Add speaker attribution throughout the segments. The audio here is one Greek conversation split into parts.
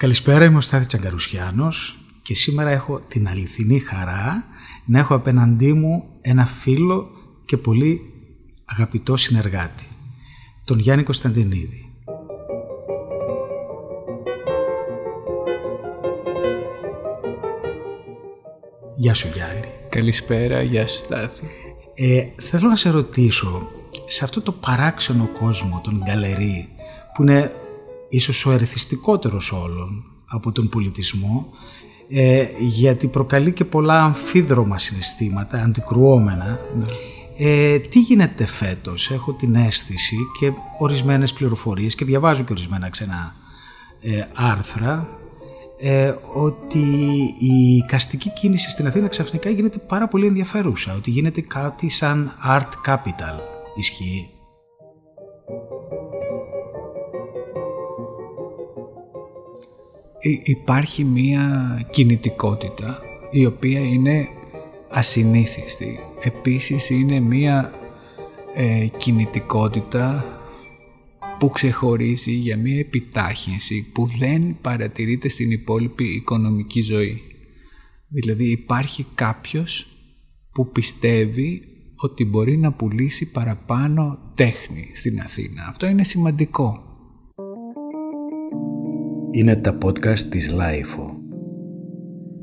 Speaker 1: Καλησπέρα, είμαι ο Στάθης Τσαγκαρουσιάνος και σήμερα έχω την αληθινή χαρά να έχω απέναντί μου ένα φίλο και πολύ αγαπητό συνεργάτη, τον Γιάννη Κωνσταντινίδη. Γεια σου Γιάννη.
Speaker 2: Καλησπέρα, γεια σου Στάθη.
Speaker 1: Ε, θέλω να σε ρωτήσω, σε αυτό το παράξενο κόσμο, τον γκαλερί, που είναι ίσως ο ερεθιστικότερος όλων από τον πολιτισμό, ε, γιατί προκαλεί και πολλά αμφίδρομα συναισθήματα, αντικρουόμενα.
Speaker 2: Ναι.
Speaker 1: Ε, τι γίνεται φέτος, έχω την αίσθηση και ορισμένες πληροφορίες και διαβάζω και ορισμένα ξένα ε, άρθρα ε, ότι η καστική κίνηση στην Αθήνα ξαφνικά γίνεται πάρα πολύ ενδιαφέρουσα, ότι γίνεται κάτι σαν art capital. Ισχύει.
Speaker 2: Υπάρχει μία κινητικότητα η οποία είναι ασυνήθιστη. Επίσης είναι μία ε, κινητικότητα που ξεχωρίζει για μία επιτάχυνση που δεν παρατηρείται στην υπόλοιπη οικονομική ζωή. Δηλαδή υπάρχει κάποιος που πιστεύει ότι μπορεί να πουλήσει παραπάνω τέχνη στην Αθήνα. Αυτό είναι σημαντικό.
Speaker 1: Είναι τα podcast της Lifeo.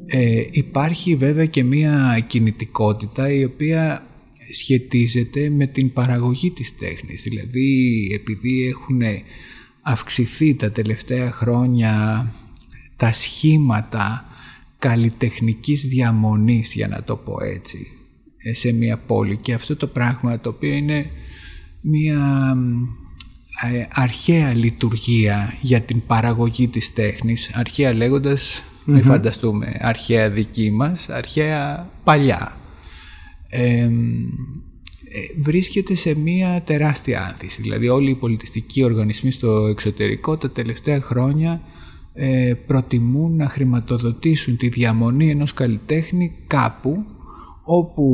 Speaker 2: Ε, υπάρχει βέβαια και μία κινητικότητα η οποία σχετίζεται με την παραγωγή της τέχνης. Δηλαδή επειδή έχουν αυξηθεί τα τελευταία χρόνια τα σχήματα καλλιτεχνικής διαμονής για να το πω έτσι ε, σε μια πόλη και αυτό το πράγμα το οποίο είναι μια ε, αρχαία λειτουργία για την παραγωγή της τέχνης. Αρχαία λέγοντας μην φανταστούμε αρχαία δική μας αρχαία παλιά. Ε, βρίσκεται σε μία τεράστια άνθηση. Δηλαδή όλοι οι πολιτιστικοί οργανισμοί στο εξωτερικό τα τελευταία χρόνια ε, προτιμούν να χρηματοδοτήσουν τη διαμονή ενός καλλιτέχνη κάπου όπου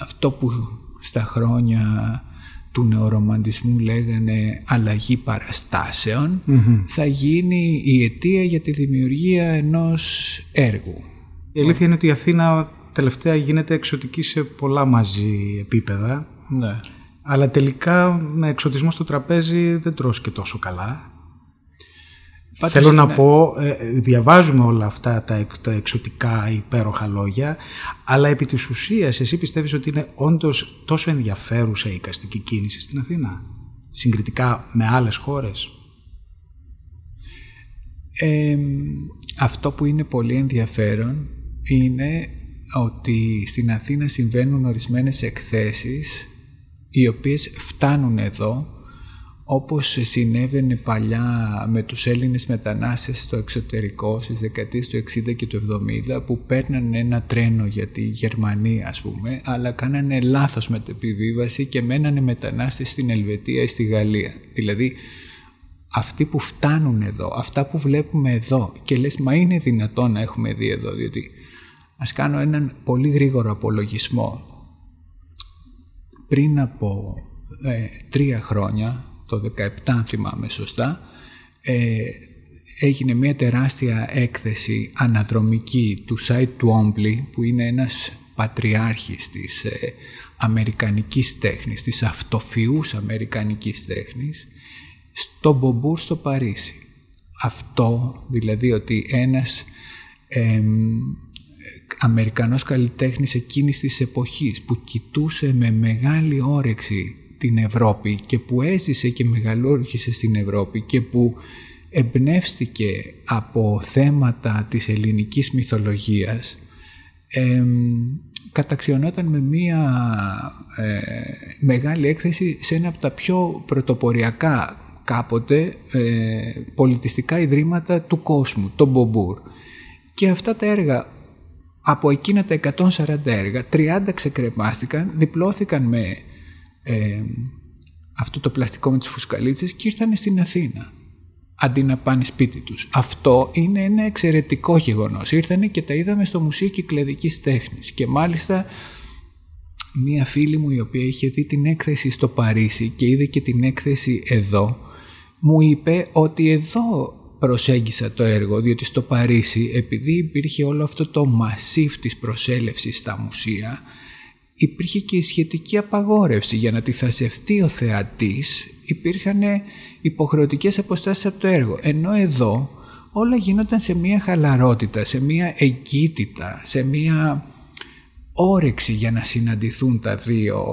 Speaker 2: αυτό που στα χρόνια του νεορομαντισμού λέγανε αλλαγή θα γίνει η αιτία για τη δημιουργία ενός έργου.
Speaker 1: Η αλήθεια είναι ότι η Αθήνα τελευταία γίνεται εξωτική σε πολλά μαζί επίπεδα.
Speaker 2: Ναι.
Speaker 1: Αλλά τελικά με εξωτισμό στο τραπέζι δεν τρως και τόσο καλά. Θέλω να πω, ε, διαβάζουμε όλα αυτά τα, τα εξωτικά υπέροχα λόγια, αλλά επί της ουσίας εσύ πιστεύεις ότι είναι όντως τόσο ενδιαφέρουσα η καστική κίνηση στην Αθήνα, συγκριτικά με άλλες χώρες;
Speaker 2: αυτό που είναι πολύ ενδιαφέρον είναι ότι στην Αθήνα συμβαίνουν ορισμένες εκθέσεις οι οποίες φτάνουν εδώ όπως συνέβαινε παλιά με τους Έλληνες μετανάστες στο εξωτερικό στις δεκαετίες του 60 και του 70 που παίρνανε ένα τρένο για τη Γερμανία ας πούμε αλλά κάνανε λάθος με την επιβίβαση και μένανε μετανάστες στην Ελβετία ή στη Γαλλία. Δηλαδή αυτοί που φτάνουν εδώ, αυτά που βλέπουμε εδώ και λες μα είναι δυνατόν να έχουμε δει εδώ διότι ας κάνω έναν πολύ γρήγορο απολογισμό. Πριν από ε, τρία χρόνια το 17 αν θυμάμαι σωστά, ε, έγινε μια τεράστια έκθεση αναδρομική του Σάιτ Τουόμπλη που είναι ένας πατριάρχης της ε, αμερικανικής τέχνης, της αυτοφιούς αμερικανικής τέχνης στο Μπομπούρ στο Παρίσι. Αυτό δηλαδή ότι ένας ε, Αμερικανός καλλιτέχνης εκείνης της εποχής που κοιτούσε με μεγάλη όρεξη την Ευρώπη και που έζησε και μεγαλούργησε στην Ευρώπη και που εμπνεύστηκε από θέματα της ελληνικής μυθολογίας ε, καταξιωνόταν με μία ε, μεγάλη έκθεση σε ένα από τα πιο πρωτοποριακά κάποτε ε, πολιτιστικά ιδρύματα του κόσμου, το Μπομπούρ. Και αυτά τα έργα, από εκείνα τα 140 έργα, 30 ξεκρεμάστηκαν, διπλώθηκαν με ε, αυτό το πλαστικό με τις φουσκαλίτσες και ήρθαν στην Αθήνα αντί να πάνε σπίτι τους. Αυτό είναι ένα εξαιρετικό γεγονός. Ήρθανε και τα είδαμε στο Μουσείο Κυκλαδικής Τέχνης και μάλιστα μία φίλη μου η οποία είχε δει την έκθεση στο Παρίσι και είδε και την έκθεση εδώ μου είπε ότι εδώ προσέγγισα το έργο, διότι στο Παρίσι, επειδή υπήρχε όλο αυτό το μασίφ της προσέλευσης στα μουσεία, υπήρχε και η σχετική απαγόρευση για να τη θασευτεί ο θεατής, υπήρχαν υποχρεωτικές αποστάσεις από το έργο. Ενώ εδώ όλα γίνονταν σε μια χαλαρότητα, σε μια εγκύτητα, σε μια όρεξη για να συναντηθούν τα δύο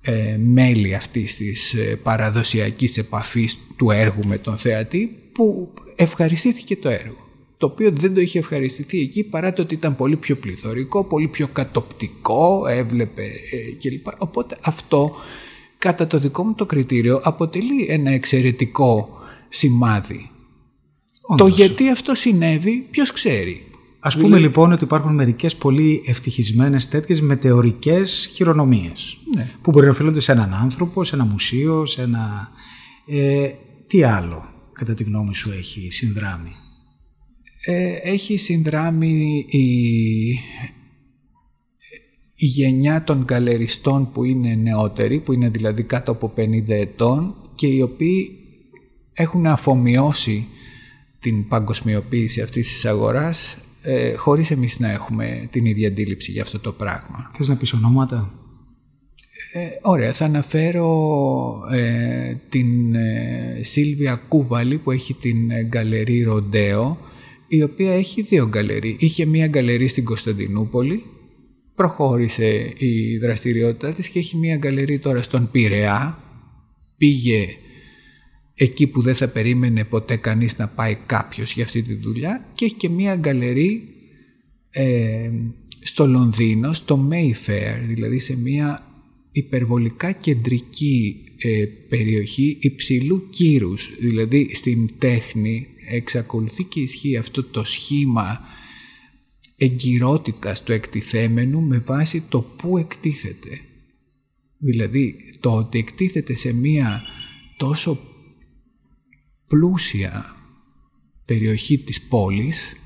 Speaker 2: ε, μέλη αυτής της ε, παραδοσιακής επαφής του έργου με τον θεατή που ευχαριστήθηκε το έργο το οποίο δεν το είχε ευχαριστηθεί εκεί παρά το ότι ήταν πολύ πιο πληθωρικό, πολύ πιο κατοπτικό, έβλεπε ε, κλπ. Οπότε αυτό κατά το δικό μου το κριτήριο αποτελεί ένα εξαιρετικό σημάδι. Το γιατί αυτό συνέβη ποιος ξέρει.
Speaker 1: Ας πούμε λοιπόν ότι υπάρχουν μερικές πολύ ευτυχισμένες τέτοιες μετεωρικές χειρονομίες
Speaker 2: ναι.
Speaker 1: που μπορεί να οφείλονται σε έναν άνθρωπο, σε ένα μουσείο, σε ένα... Ε, τι άλλο κατά τη γνώμη σου έχει συνδράμει;
Speaker 2: Ε, έχει συνδράμει η, η γενιά των καλεριστών που είναι νεότεροι, που είναι δηλαδή κάτω από 50 ετών και οι οποίοι έχουν αφομοιώσει την παγκοσμιοποίηση αυτής της αγοράς ε, χωρίς εμείς να έχουμε την ίδια αντίληψη για αυτό το πράγμα.
Speaker 1: Θες να πεις ονόματα;
Speaker 2: Ε, ωραία, θα αναφέρω ε, την ε, Σίλβια Κούβαλη που έχει την ε, γκαλερί Ροντέο η οποία έχει δύο γκαλερί. Είχε μία γκαλερί στην Κωνσταντινούπολη, προχώρησε η δραστηριότητά της και έχει μία γκαλερί τώρα στον Πειραιά. Πήγε εκεί που δεν θα περίμενε ποτέ κανείς να πάει κάποιος για αυτή τη δουλειά και έχει και μία γκαλερί ε, στο Λονδίνο, στο Mayfair, δηλαδή σε μία υπερβολικά κεντρική ε, περιοχή υψηλού κύρους, δηλαδή στην τέχνη εξακολουθεί και ισχύει αυτό το σχήμα εγκυρότητας του εκτιθέμενου με βάση το πού εκτίθεται. Δηλαδή το ότι εκτίθεται σε μία τόσο πλούσια περιοχή της πόλης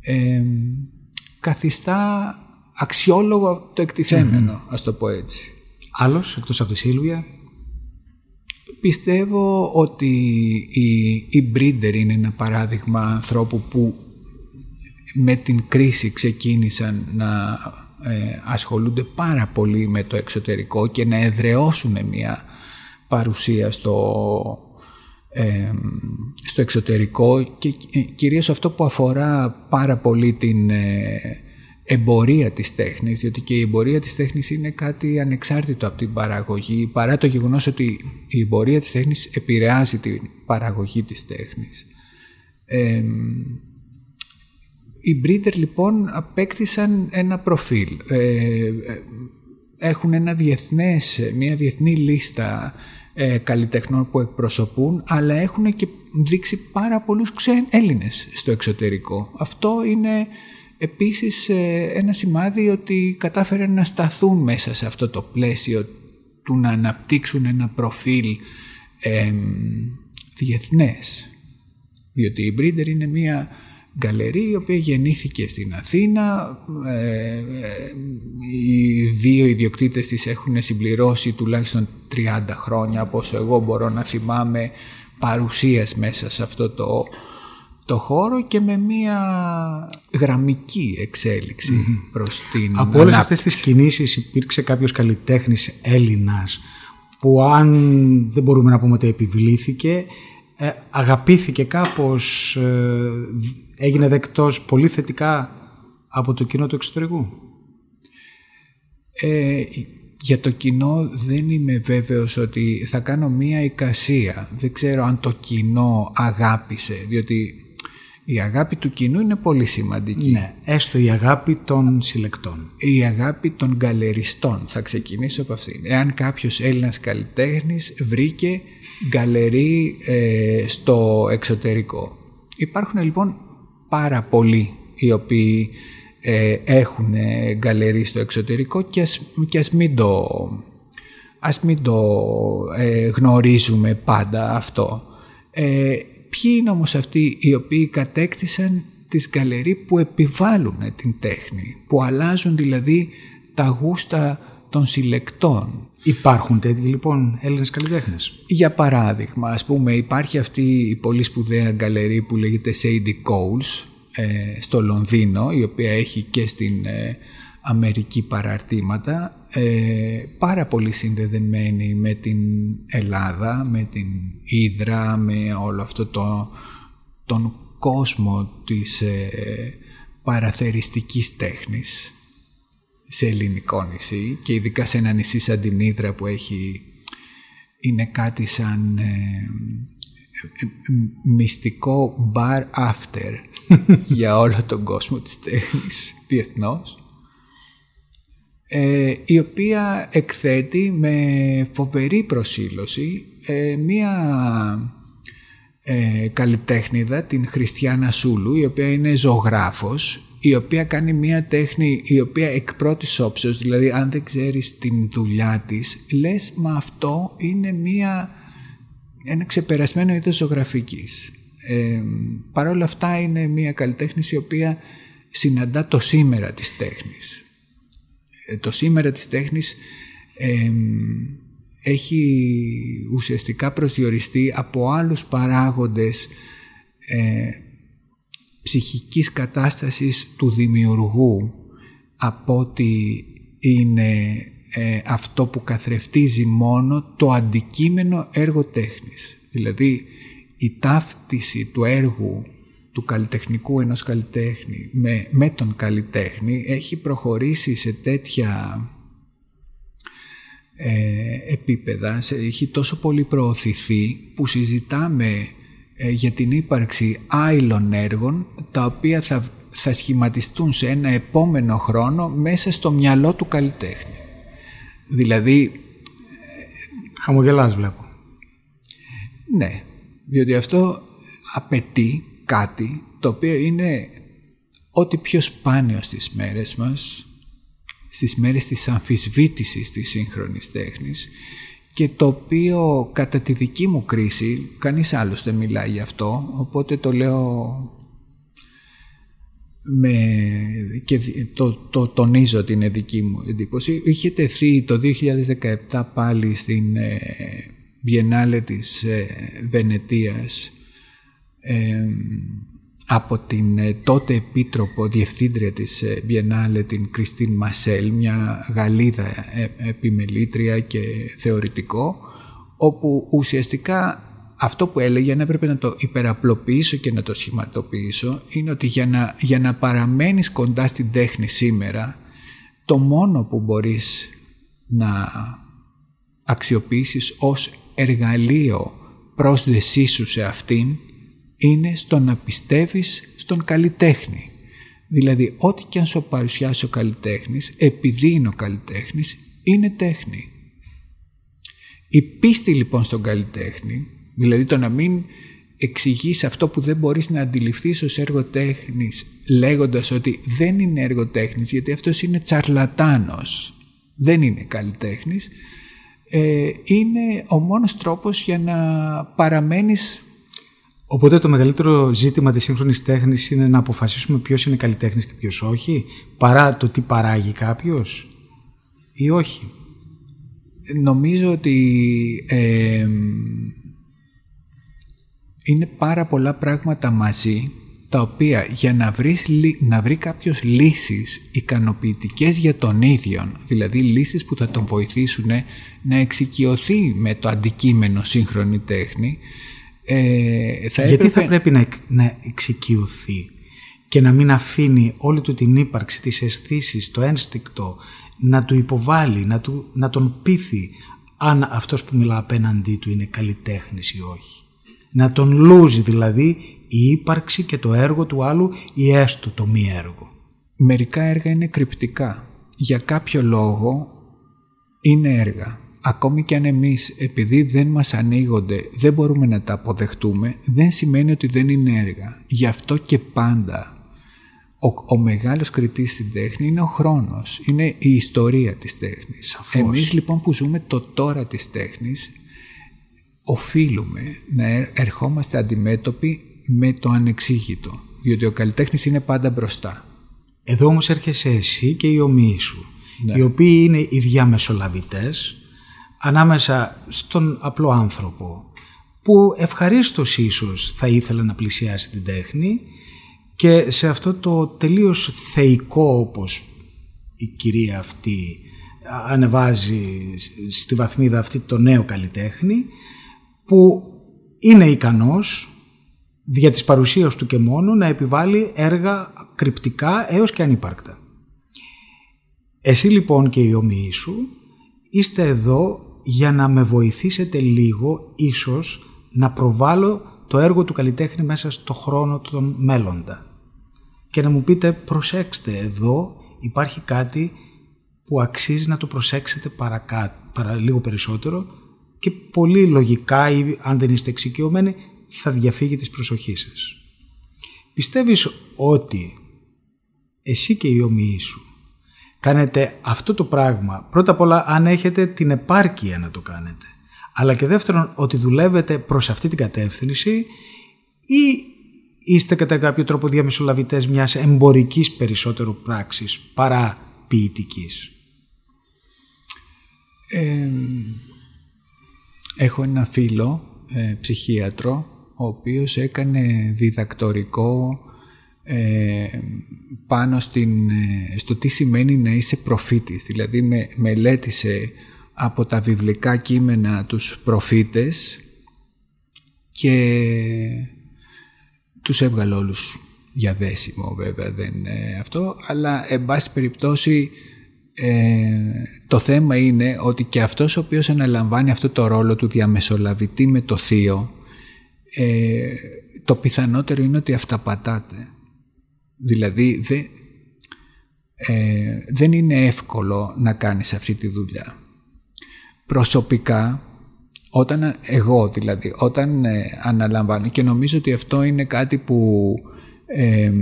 Speaker 2: ε, καθιστά αξιόλογο το εκτιθέμενο, mm. ας το πω έτσι.
Speaker 1: Άλλος, εκτός από τη Σίλβια;
Speaker 2: Πιστεύω ότι η, η Μπρίντερ είναι ένα παράδειγμα ανθρώπου που με την κρίση ξεκίνησαν να ε, ασχολούνται πάρα πολύ με το εξωτερικό και να εδραιώσουν μια παρουσία στο, ε, στο εξωτερικό και ε, κυρίως αυτό που αφορά πάρα πολύ την εμπορία της τέχνης, διότι και η εμπορία της τέχνης είναι κάτι ανεξάρτητο από την παραγωγή, παρά το γεγονός ότι η εμπορία της τέχνης επηρεάζει την παραγωγή της τέχνης. Ε, οι Breeder λοιπόν απέκτησαν ένα προφίλ. Ε, έχουν ένα διεθνές, μια διεθνή λίστα ε, καλλιτεχνών που εκπροσωπούν, αλλά έχουν και δείξει πάρα πολλούς ξένους Έλληνες στο εξωτερικό. Αυτό είναι επίσης ε, ένα σημάδι ότι κατάφεραν να σταθούν μέσα σε αυτό το πλαίσιο του να αναπτύξουν ένα προφίλ ε, διεθνές. Διότι η Μπρίντερ είναι μια γκαλερί η οποία γεννήθηκε στην Αθήνα. Ε, ε, οι δύο ιδιοκτήτες της έχουν συμπληρώσει τουλάχιστον 30 χρόνια, όπως εγώ μπορώ να θυμάμαι, παρουσίας μέσα σε αυτό το το χώρο και με μια γραμμική εξέλιξη mm-hmm. προς την
Speaker 1: Από όλες αυτές τις κινήσεις υπήρξε κάποιος καλλιτέχνης Έλληνας που αν δεν μπορούμε να πούμε ότι επιβλήθηκε ε, αγαπήθηκε κάπως, ε, έγινε δεκτός πολύ θετικά από το κοινό του εξωτερικού;
Speaker 2: Ε, για το κοινό δεν είμαι βέβαιος ότι θα κάνω μία εικασία. Δεν ξέρω αν το κοινό αγάπησε, διότι η αγάπη του κοινού είναι πολύ σημαντική.
Speaker 1: Ναι, έστω η αγάπη των συλλεκτών.
Speaker 2: Η αγάπη των γκαλεριστών. Θα ξεκινήσω από αυτήν. Εάν κάποιος Έλληνας καλλιτέχνης βρήκε γκαλερί ε, στο εξωτερικό. Υπάρχουν λοιπόν πάρα πολλοί οι οποίοι ε, έχουν γκαλερί στο εξωτερικό και ας, και ας μην το, ας μην το ε, γνωρίζουμε πάντα αυτό. Ε, Ποιοι είναι όμως αυτοί οι οποίοι κατέκτησαν τις γκαλερί που επιβάλλουν την τέχνη, που αλλάζουν δηλαδή τα γούστα των συλλεκτών;
Speaker 1: Υπάρχουν τέτοιοι λοιπόν Έλληνες καλλιτέχνες;
Speaker 2: Για παράδειγμα, ας πούμε υπάρχει αυτή η πολύ σπουδαία γκαλερί που λέγεται Sadie Coles ε, στο Λονδίνο, η οποία έχει και στην ε, Αμερική παραρτήματα, ε, πάρα πολύ συνδεδεμένη με την Ελλάδα, με την Ήδρα, με όλο αυτό το, τον κόσμο της ε, παραθεριστικής τέχνης σε ελληνικό νησί και ειδικά σε ένα νησί σαν την Ήδρα που έχει είναι κάτι σαν ε, ε, μυστικό bar after για όλο τον κόσμο της τέχνης διεθνώς ε, η οποία εκθέτει με φοβερή προσήλωση ε, μία ε, καλλιτέχνηδα, την Χριστιανά Σούλου, η οποία είναι ζωγράφος, η οποία κάνει μία τέχνη η οποία εκ πρώτης όψεως, δηλαδή αν δεν ξέρεις την δουλειά της, λες μα αυτό είναι μία, ένα ξεπερασμένο είδος ζωγραφικής. Ε, Παρ' όλα αυτά είναι μία καλλιτέχνης η οποία συναντά το σήμερα της τέχνης. Ε, το σήμερα της τέχνης έχει ουσιαστικά προσδιοριστεί από άλλους παράγοντες ε, ψυχικής κατάστασης του δημιουργού από ότι είναι ε, αυτό που καθρεφτίζει μόνο το αντικείμενο έργο τέχνης. Δηλαδή η ταύτιση του έργου του καλλιτεχνικού ενός καλλιτέχνη με, με τον καλλιτέχνη έχει προχωρήσει σε τέτοια ε, επίπεδα, έχει τόσο πολύ προωθηθεί που συζητάμε ε, για την ύπαρξη άειλων έργων τα οποία θα, θα σχηματιστούν σε ένα επόμενο χρόνο μέσα στο μυαλό του καλλιτέχνη. Δηλαδή...
Speaker 1: Χαμογελάς βλέπω.
Speaker 2: Ναι, διότι αυτό απαιτεί κάτι το οποίο είναι ό,τι πιο σπάνιο στις μέρες μας, στις μέρες της αμφισβήτησης της σύγχρονης τέχνης και το οποίο κατά τη δική μου κρίση, κανείς άλλος δεν μιλάει γι' αυτό, οπότε το λέω με, και το, το τονίζω την δική μου εντύπωση. Είχε τεθεί το 2017 πάλι στην ε, Βιενάλε της ε, Βενετίας από την ε, τότε επίτροπο διευθύντρια της Βιενάλε την Κριστίν Μασέλ, μια Γαλλίδα ε, επιμελήτρια και θεωρητικό, όπου ουσιαστικά αυτό που έλεγε, αν έπρεπε να το υπεραπλοποιήσω και να το σχηματοποιήσω, είναι ότι για να, για να παραμένεις κοντά στην τέχνη σήμερα, το μόνο που μπορείς να αξιοποιήσεις ως εργαλείο πρόσδεσή σου σε αυτήν είναι στο να πιστεύεις στον καλλιτέχνη. Δηλαδή, ό,τι και αν σου παρουσιάσει ο καλλιτέχνης, επειδή είναι ο καλλιτέχνης, είναι τέχνη. Η πίστη λοιπόν στον καλλιτέχνη, δηλαδή το να μην εξηγείς αυτό που δεν μπορείς να αντιληφθείς ως έργο τέχνης λέγοντας ότι δεν είναι έργο τέχνης γιατί αυτός είναι τσαρλατάνος, δεν είναι καλλιτέχνης, ε, είναι ο μόνος τρόπος για να παραμένεις
Speaker 1: Οπότε το μεγαλύτερο ζήτημα της σύγχρονης τέχνης είναι να αποφασίσουμε ποιος είναι καλλιτέχνης και ποιος όχι, παρά το τι παράγει κάποιος ή όχι.
Speaker 2: Νομίζω ότι είναι πάρα πολλά πράγματα μαζί τα οποία για να, βρεις, να βρει κάποιος λύσεις ικανοποιητικές για τον ίδιο, δηλαδή λύσεις που θα τον βοηθήσουν να εξοικειωθεί με το αντικείμενο σύγχρονη τέχνη,
Speaker 1: ε, θα Γιατί θα πρέπει να, να εξοικειωθεί και να μην αφήνει όλη του την ύπαρξη, τις αισθήσεις, το ένστικτο, να του υποβάλει, να, του, να τον πείθει αν αυτός που μιλά απέναντί του είναι καλλιτέχνης ή όχι. Να τον λούζει δηλαδή η ύπαρξη και το έργο του άλλου ή έστω το μη έργο.
Speaker 2: Μερικά έργα είναι κρυπτικά. Για κάποιο λόγο είναι έργα ακόμη και αν εμείς επειδή δεν μας ανοίγονται δεν μπορούμε να τα αποδεχτούμε, δεν σημαίνει ότι δεν είναι έργα. Γι' αυτό και πάντα ο, ο μεγάλος κριτής στην τέχνη είναι ο χρόνος, είναι η ιστορία της τέχνης. Σαφώς. Εμείς λοιπόν που ζούμε το τώρα της τέχνης οφείλουμε να ερχόμαστε αντιμέτωποι με το ανεξήγητο, διότι ο καλλιτέχνης είναι πάντα μπροστά.
Speaker 1: Εδώ όμως έρχεσαι εσύ και οι ομοίοι σου ναι. οι οποίοι είναι οι διαμεσολαβητές ανάμεσα στον απλό άνθρωπο που ευχαρίστως ίσως θα ήθελε να πλησιάσει την τέχνη και σε αυτό το τελείως θεϊκό όπως η κυρία αυτή ανεβάζει στη βαθμίδα αυτή το νέο καλλιτέχνη που είναι ικανός δια της παρουσίας του και μόνο να επιβάλλει έργα κρυπτικά έως και ανύπαρκτα. Εσύ λοιπόν και οι ομοίοι σου είστε εδώ για να με βοηθήσετε λίγο ίσως να προβάλλω το έργο του καλλιτέχνη μέσα στο χρόνο των μέλλοντα. Και να μου πείτε προσέξτε εδώ υπάρχει κάτι που αξίζει να το προσέξετε παρακάτω, παρα, λίγο περισσότερο και πολύ λογικά ή αν δεν είστε εξοικειωμένοι θα διαφύγει της προσοχής σας. Πιστεύεις ότι εσύ και οι ομοιοί σου κάνετε αυτό το πράγμα πρώτα απ' όλα αν έχετε την επάρκεια να το κάνετε αλλά και δεύτερον ότι δουλεύετε προς αυτή την κατεύθυνση ή είστε κατά κάποιο τρόπο διαμεσολαβητές μιας εμπορικής περισσότερου πράξης παρά ποιητικής;
Speaker 2: έχω ένα φίλο ε, ψυχίατρο ο οποίος έκανε διδακτορικό ε, πάνω στην, ε, στο τι σημαίνει να είσαι προφήτης. Δηλαδή με, μελέτησε από τα βιβλικά κείμενα τους προφήτες και τους έβγαλε όλους για δέσιμο βέβαια δεν είναι αυτό αλλά εν πάση περιπτώσει ε, το θέμα είναι ότι και αυτός ο οποίος αναλαμβάνει αυτό το ρόλο του διαμεσολαβητή με το θείο ε, το πιθανότερο είναι ότι αυταπατάτε. Δηλαδή δεν, ε, δεν είναι εύκολο να κάνεις αυτή τη δουλειά. Προσωπικά, όταν εγώ δηλαδή, όταν ε, αναλαμβάνω και νομίζω ότι αυτό είναι κάτι που ε,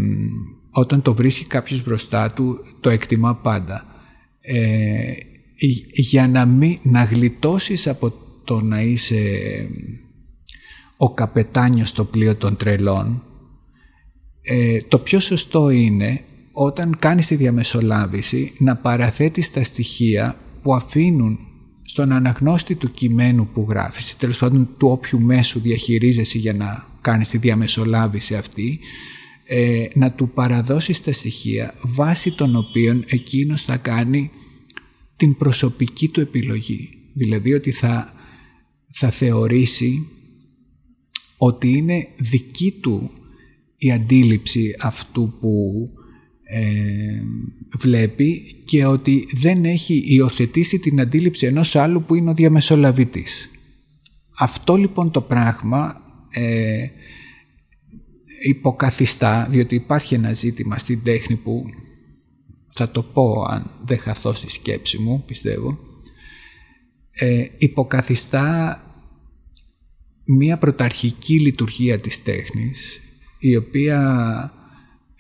Speaker 2: όταν το βρίσκει κάποιος μπροστά του το εκτιμά πάντα. Ε, για να, μην, να γλιτώσεις από το να είσαι ο καπετάνιος στο πλοίο των τρελών, ε, το πιο σωστό είναι όταν κάνεις τη διαμεσολάβηση να παραθέτεις τα στοιχεία που αφήνουν στον αναγνώστη του κειμένου που γράφεις, τέλος πάντων του όποιου μέσου διαχειρίζεσαι για να κάνεις τη διαμεσολάβηση αυτή, ε, να του παραδώσεις τα στοιχεία βάσει των οποίων εκείνος θα κάνει την προσωπική του επιλογή. Δηλαδή ότι θα, θα θεωρήσει ότι είναι δική του η αντίληψη αυτού που ε, βλέπει και ότι δεν έχει υιοθετήσει την αντίληψη ενός άλλου που είναι ο διαμεσολαβητής. Αυτό λοιπόν το πράγμα ε, υποκαθιστά, διότι υπάρχει ένα ζήτημα στην τέχνη που θα το πω αν δεν χαθώ στη σκέψη μου, πιστεύω, ε, υποκαθιστά μία πρωταρχική λειτουργία της τέχνης η οποία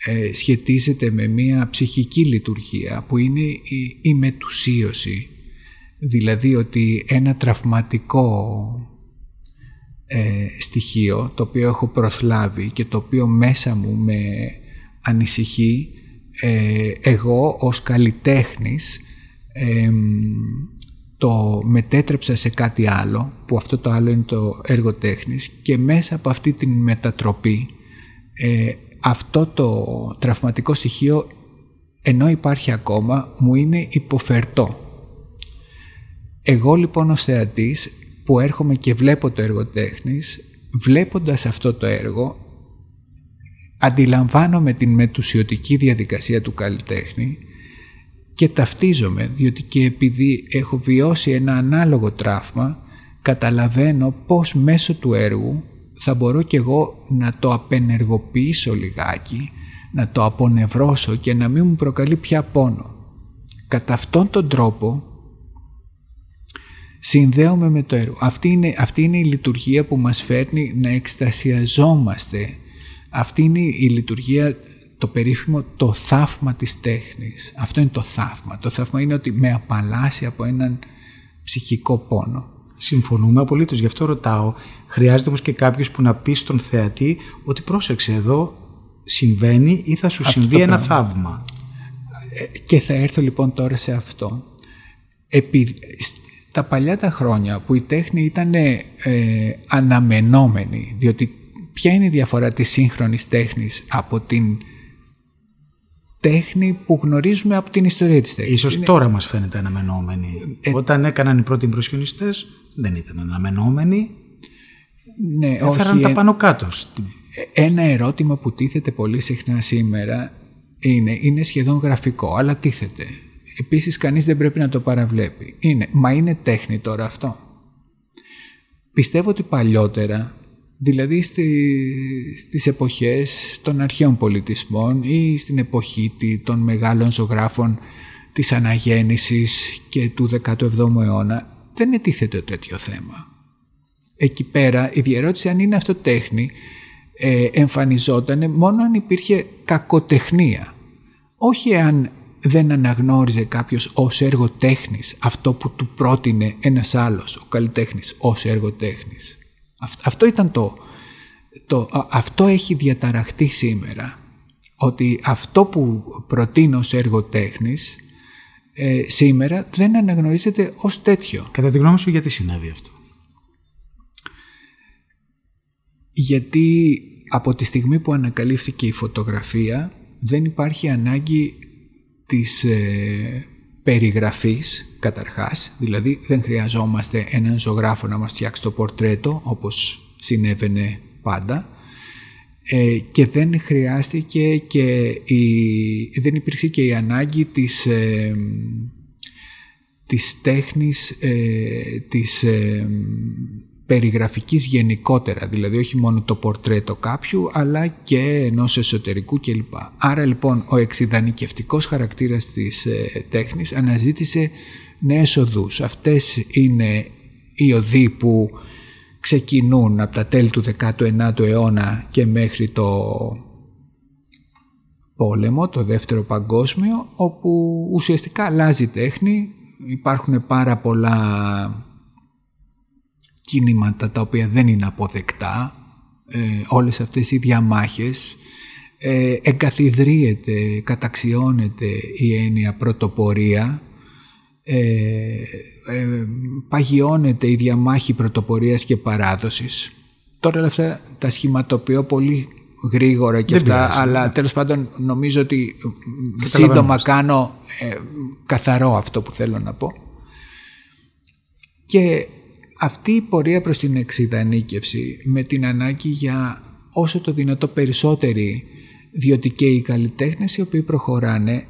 Speaker 2: ε, σχετίζεται με μία ψυχική λειτουργία που είναι η, η μετουσίωση. Δηλαδή ότι ένα τραυματικό ε, στοιχείο το οποίο έχω προσλάβει και το οποίο μέσα μου με ανησυχεί ε, εγώ ως καλλιτέχνης το μετέτρεψα σε κάτι άλλο, που αυτό το άλλο είναι το έργο τέχνης και μέσα από αυτή την μετατροπή ε, αυτό το τραυματικό στοιχείο ενώ υπάρχει ακόμα μου είναι υποφερτό. Εγώ λοιπόν ως θεατής που έρχομαι και βλέπω το έργο τέχνης βλέποντας αυτό το έργο αντιλαμβάνομαι την μετουσιωτική διαδικασία του καλλιτέχνη και ταυτίζομαι διότι και επειδή έχω βιώσει ένα ανάλογο τραύμα καταλαβαίνω πως μέσω του έργου θα μπορώ κι εγώ να το απενεργοποιήσω λιγάκι, να το απονευρώσω και να μην μου προκαλεί πια πόνο. Κατά αυτόν τον τρόπο συνδέομαι με το έργο. Αυτή είναι, αυτή είναι η λειτουργία που μας φέρνει να εκστασιαζόμαστε. Αυτή είναι η λειτουργία το περίφημο το θαύμα της τέχνης. Αυτό είναι το θαύμα. Το θαύμα είναι ότι με απαλλάσσει από έναν ψυχικό πόνο.
Speaker 1: Συμφωνούμε απολύτως. Γι' αυτό ρωτάω. Χρειάζεται όμως και κάποιος που να πει στον θεατή ότι πρόσεξε εδώ συμβαίνει ή θα σου συμβεί ένα θαύμα;
Speaker 2: Ε, και θα έρθω λοιπόν τώρα σε αυτό. Επί, τα παλιά τα χρόνια που η τέχνη ήταν ε, αναμενόμενη, διότι ποια είναι η διαφορά της σύγχρονης τέχνης από την τέχνη που γνωρίζουμε από την ιστορία της τέχνης;
Speaker 1: Ίσως τώρα μας φαίνεται αναμενόμενη. Ε, Όταν έκαναν οι πρώτοι impressionistes δεν ήταν αναμενόμενοι. Ναι, Έφεραν όχι, τα πάνω κάτω.
Speaker 2: Ε, ένα ερώτημα που τίθεται πολύ συχνά σήμερα είναι, είναι σχεδόν γραφικό, αλλά τίθεται. Επίσης κανείς δεν πρέπει να το παραβλέπει. Είναι, μα είναι τέχνη τώρα αυτό; Πιστεύω ότι παλιότερα Δηλαδή στη, στις εποχές των αρχαίων πολιτισμών ή στην εποχή των μεγάλων ζωγράφων της αναγέννησης και του 17ου αιώνα δεν ετίθεται τέτοιο θέμα. Εκεί πέρα η διερώτηση αν είναι αυτό τέχνη ε, εμφανιζόταν μόνο αν υπήρχε κακοτεχνία. Όχι αν δεν αναγνώριζε κάποιος ως έργο τέχνης αυτό που του πρότεινε ένας άλλος, ο καλλιτέχνης, ως έργο τέχνης. Αυτό ήταν το, το, αυτό έχει διαταραχτεί σήμερα. Ότι αυτό που προτείνω σε έργο τέχνης ε, σήμερα δεν αναγνωρίζεται ως τέτοιο.
Speaker 1: Κατά τη γνώμη σου γιατί συνέβη αυτό;
Speaker 2: Γιατί από τη στιγμή που ανακαλύφθηκε η φωτογραφία δεν υπάρχει ανάγκη της ε, περιγραφής καταρχάς, δηλαδή δεν χρειαζόμαστε έναν ζωγράφο να μας φτιάξει το πορτρέτο όπως συνέβαινε πάντα ε, και δεν χρειάστηκε και η, δεν υπήρξε και η ανάγκη της, ε, της τέχνης ε, της ε, περιγραφικής γενικότερα, δηλαδή όχι μόνο το πορτρέτο κάποιου, αλλά και ενός εσωτερικού κλπ. Άρα λοιπόν ο εξειδανικευτικός χαρακτήρας της ε, τέχνης αναζήτησε νέες οδούς. Αυτές είναι οι οδοί που ξεκινούν από τα τέλη του 19ου αιώνα και μέχρι το πόλεμο, το δεύτερο παγκόσμιο, όπου ουσιαστικά αλλάζει η τέχνη, υπάρχουν πάρα πολλά κίνηματα τα οποία δεν είναι αποδεκτά, ε, όλες αυτές οι διαμάχες, ε, εγκαθιδρύεται, καταξιώνεται η έννοια πρωτοπορία, ε, ε, παγιώνεται η διαμάχη πρωτοπορίας και παράδοσης. Τώρα όλα αυτά τα σχηματοποιώ πολύ γρήγορα και αυτά, αλλά ναι. τέλος πάντων νομίζω ότι σύντομα κάνω ε, καθαρό αυτό που θέλω να πω. Και αυτή η πορεία προς την εξειδανίκευση με την ανάγκη για όσο το δυνατό περισσότεροι διότι και οι καλλιτέχνες οι οποίοι προχωράνε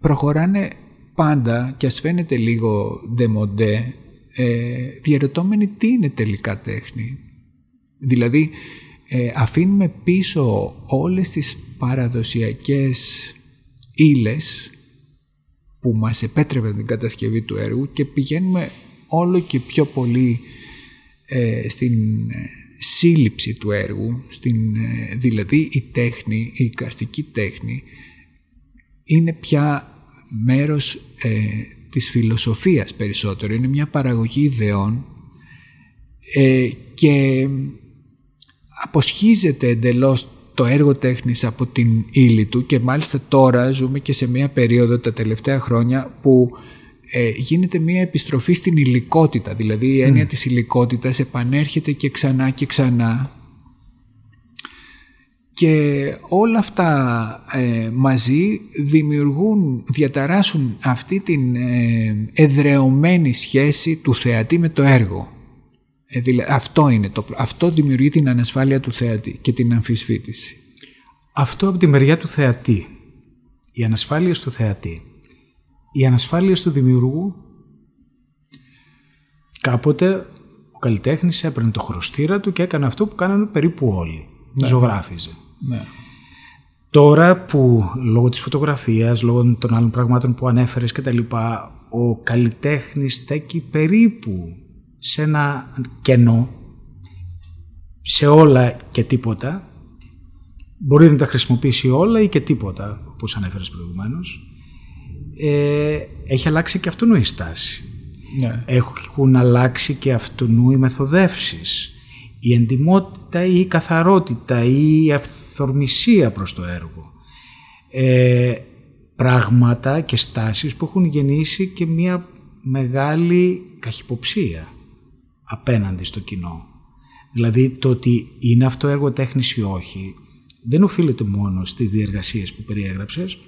Speaker 2: προχωράνε πάντα και ας φαίνεται λίγο ντεμοντέ ε, διαρωτώμενοι τι είναι τελικά τέχνη. Δηλαδή ε, αφήνουμε πίσω όλες τις παραδοσιακές ύλες που μας επέτρεπαν την κατασκευή του έργου και πηγαίνουμε όλο και πιο πολύ ε, στην ε, σύλληψη του έργου, στην, ε, δηλαδή η τέχνη, η εικαστική τέχνη είναι πια μέρος ε, της φιλοσοφίας περισσότερο, είναι μια παραγωγή ιδεών και αποσχίζεται εντελώς το έργο τέχνης από την ύλη του και μάλιστα τώρα ζούμε και σε μια περίοδο τα τελευταία χρόνια που ε, γίνεται μια επιστροφή στην υλικότητα. Δηλαδή η έννοια mm. της υλικότητας επανέρχεται και ξανά και ξανά. Και όλα αυτά ε, μαζί δημιουργούν, διαταράσσουν αυτή την ε, εδρεωμένη σχέση του θεατή με το έργο. Ε, αυτό, είναι το, αυτό δημιουργεί την ανασφάλεια του θεατή και την αμφισβήτηση.
Speaker 1: Αυτό από τη μεριά του θεατή. Η ανασφάλεια του θεατή οι ανασφάλειες του δημιουργού κάποτε ο καλλιτέχνης έπαιρνε το χρωστήρα του και έκανε αυτό που κάνανε περίπου όλοι. Ναι. Ζωγράφιζε. Ναι. Τώρα που λόγω της φωτογραφίας, λόγω των άλλων πραγμάτων που ανέφερες και τα λοιπά, ο καλλιτέχνης στέκει περίπου σε ένα κενό, σε όλα και τίποτα, μπορεί να τα χρησιμοποιήσει όλα ή και τίποτα, όπως ανέφερες προηγουμένως, ε, έχει αλλάξει και αυτού η στάση. Ναι. Έχουν αλλάξει και αυτού οι μεθοδεύσεις. Η εντιμότητα ή η καθαρότητα ή η αυθορμησία προς το έργο. Ε, πράγματα και στάσεις που έχουν γεννήσει και μια μεγάλη καχυποψία απέναντι στο κοινό. Δηλαδή το ότι είναι αυτό έργο τέχνης ή όχι δεν οφείλεται μόνο στις διεργασίες που περιέγραψες,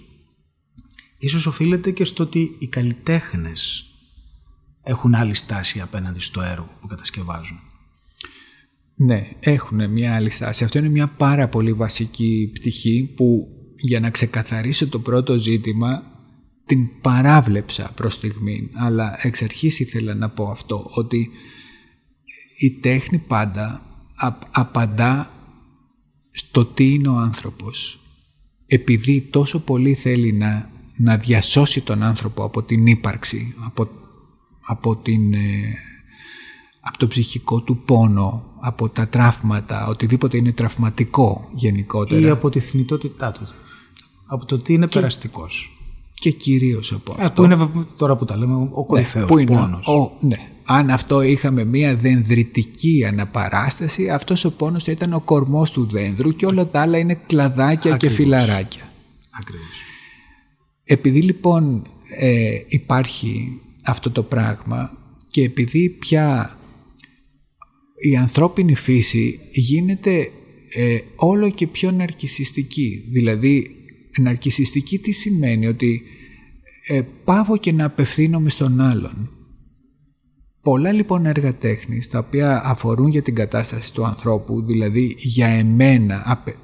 Speaker 1: ίσως οφείλεται και στο ότι οι καλλιτέχνες έχουν άλλη στάση απέναντι στο έργο που κατασκευάζουν.
Speaker 2: Ναι, έχουν μια άλλη στάση. Αυτό είναι μια πάρα πολύ βασική πτυχή που για να ξεκαθαρίσω το πρώτο ζήτημα την παράβλεψα προς στιγμή. Αλλά εξ αρχής ήθελα να πω αυτό, ότι η τέχνη πάντα απαντά στο τι είναι ο άνθρωπος. Επειδή τόσο πολύ θέλει να, να διασώσει τον άνθρωπο από την ύπαρξη, από, από την... Ε, από το ψυχικό του πόνο, από τα τραύματα, οτιδήποτε είναι τραυματικό γενικότερα.
Speaker 1: Ή από τη θνητότητά τους. Από το τι είναι και, περαστικός.
Speaker 2: Και κυρίως από
Speaker 1: αυτό. Που είναι τώρα που τα λέμε ο ναι, κορυφαίος ναι, πόνος.
Speaker 2: Ο, ναι. Αν αυτό είχαμε μία δενδριτική αναπαράσταση, αυτός ο πόνος θα ήταν ο κορμός του δένδρου και όλα τα άλλα είναι κλαδάκια και φιλαράκια.
Speaker 1: Ακριβώς.
Speaker 2: Επειδή λοιπόν ε, υπάρχει αυτό το πράγμα και επειδή πια η ανθρώπινη φύση γίνεται ε, όλο και πιο ναρκισιστική. Δηλαδή, ναρκισιστική τι σημαίνει, ότι ε, πάω και να απευθύνομαι στον άλλον. Πολλά λοιπόν έργα τέχνης τα οποία αφορούν για την κατάσταση του ανθρώπου, δηλαδή για εμένα, απε,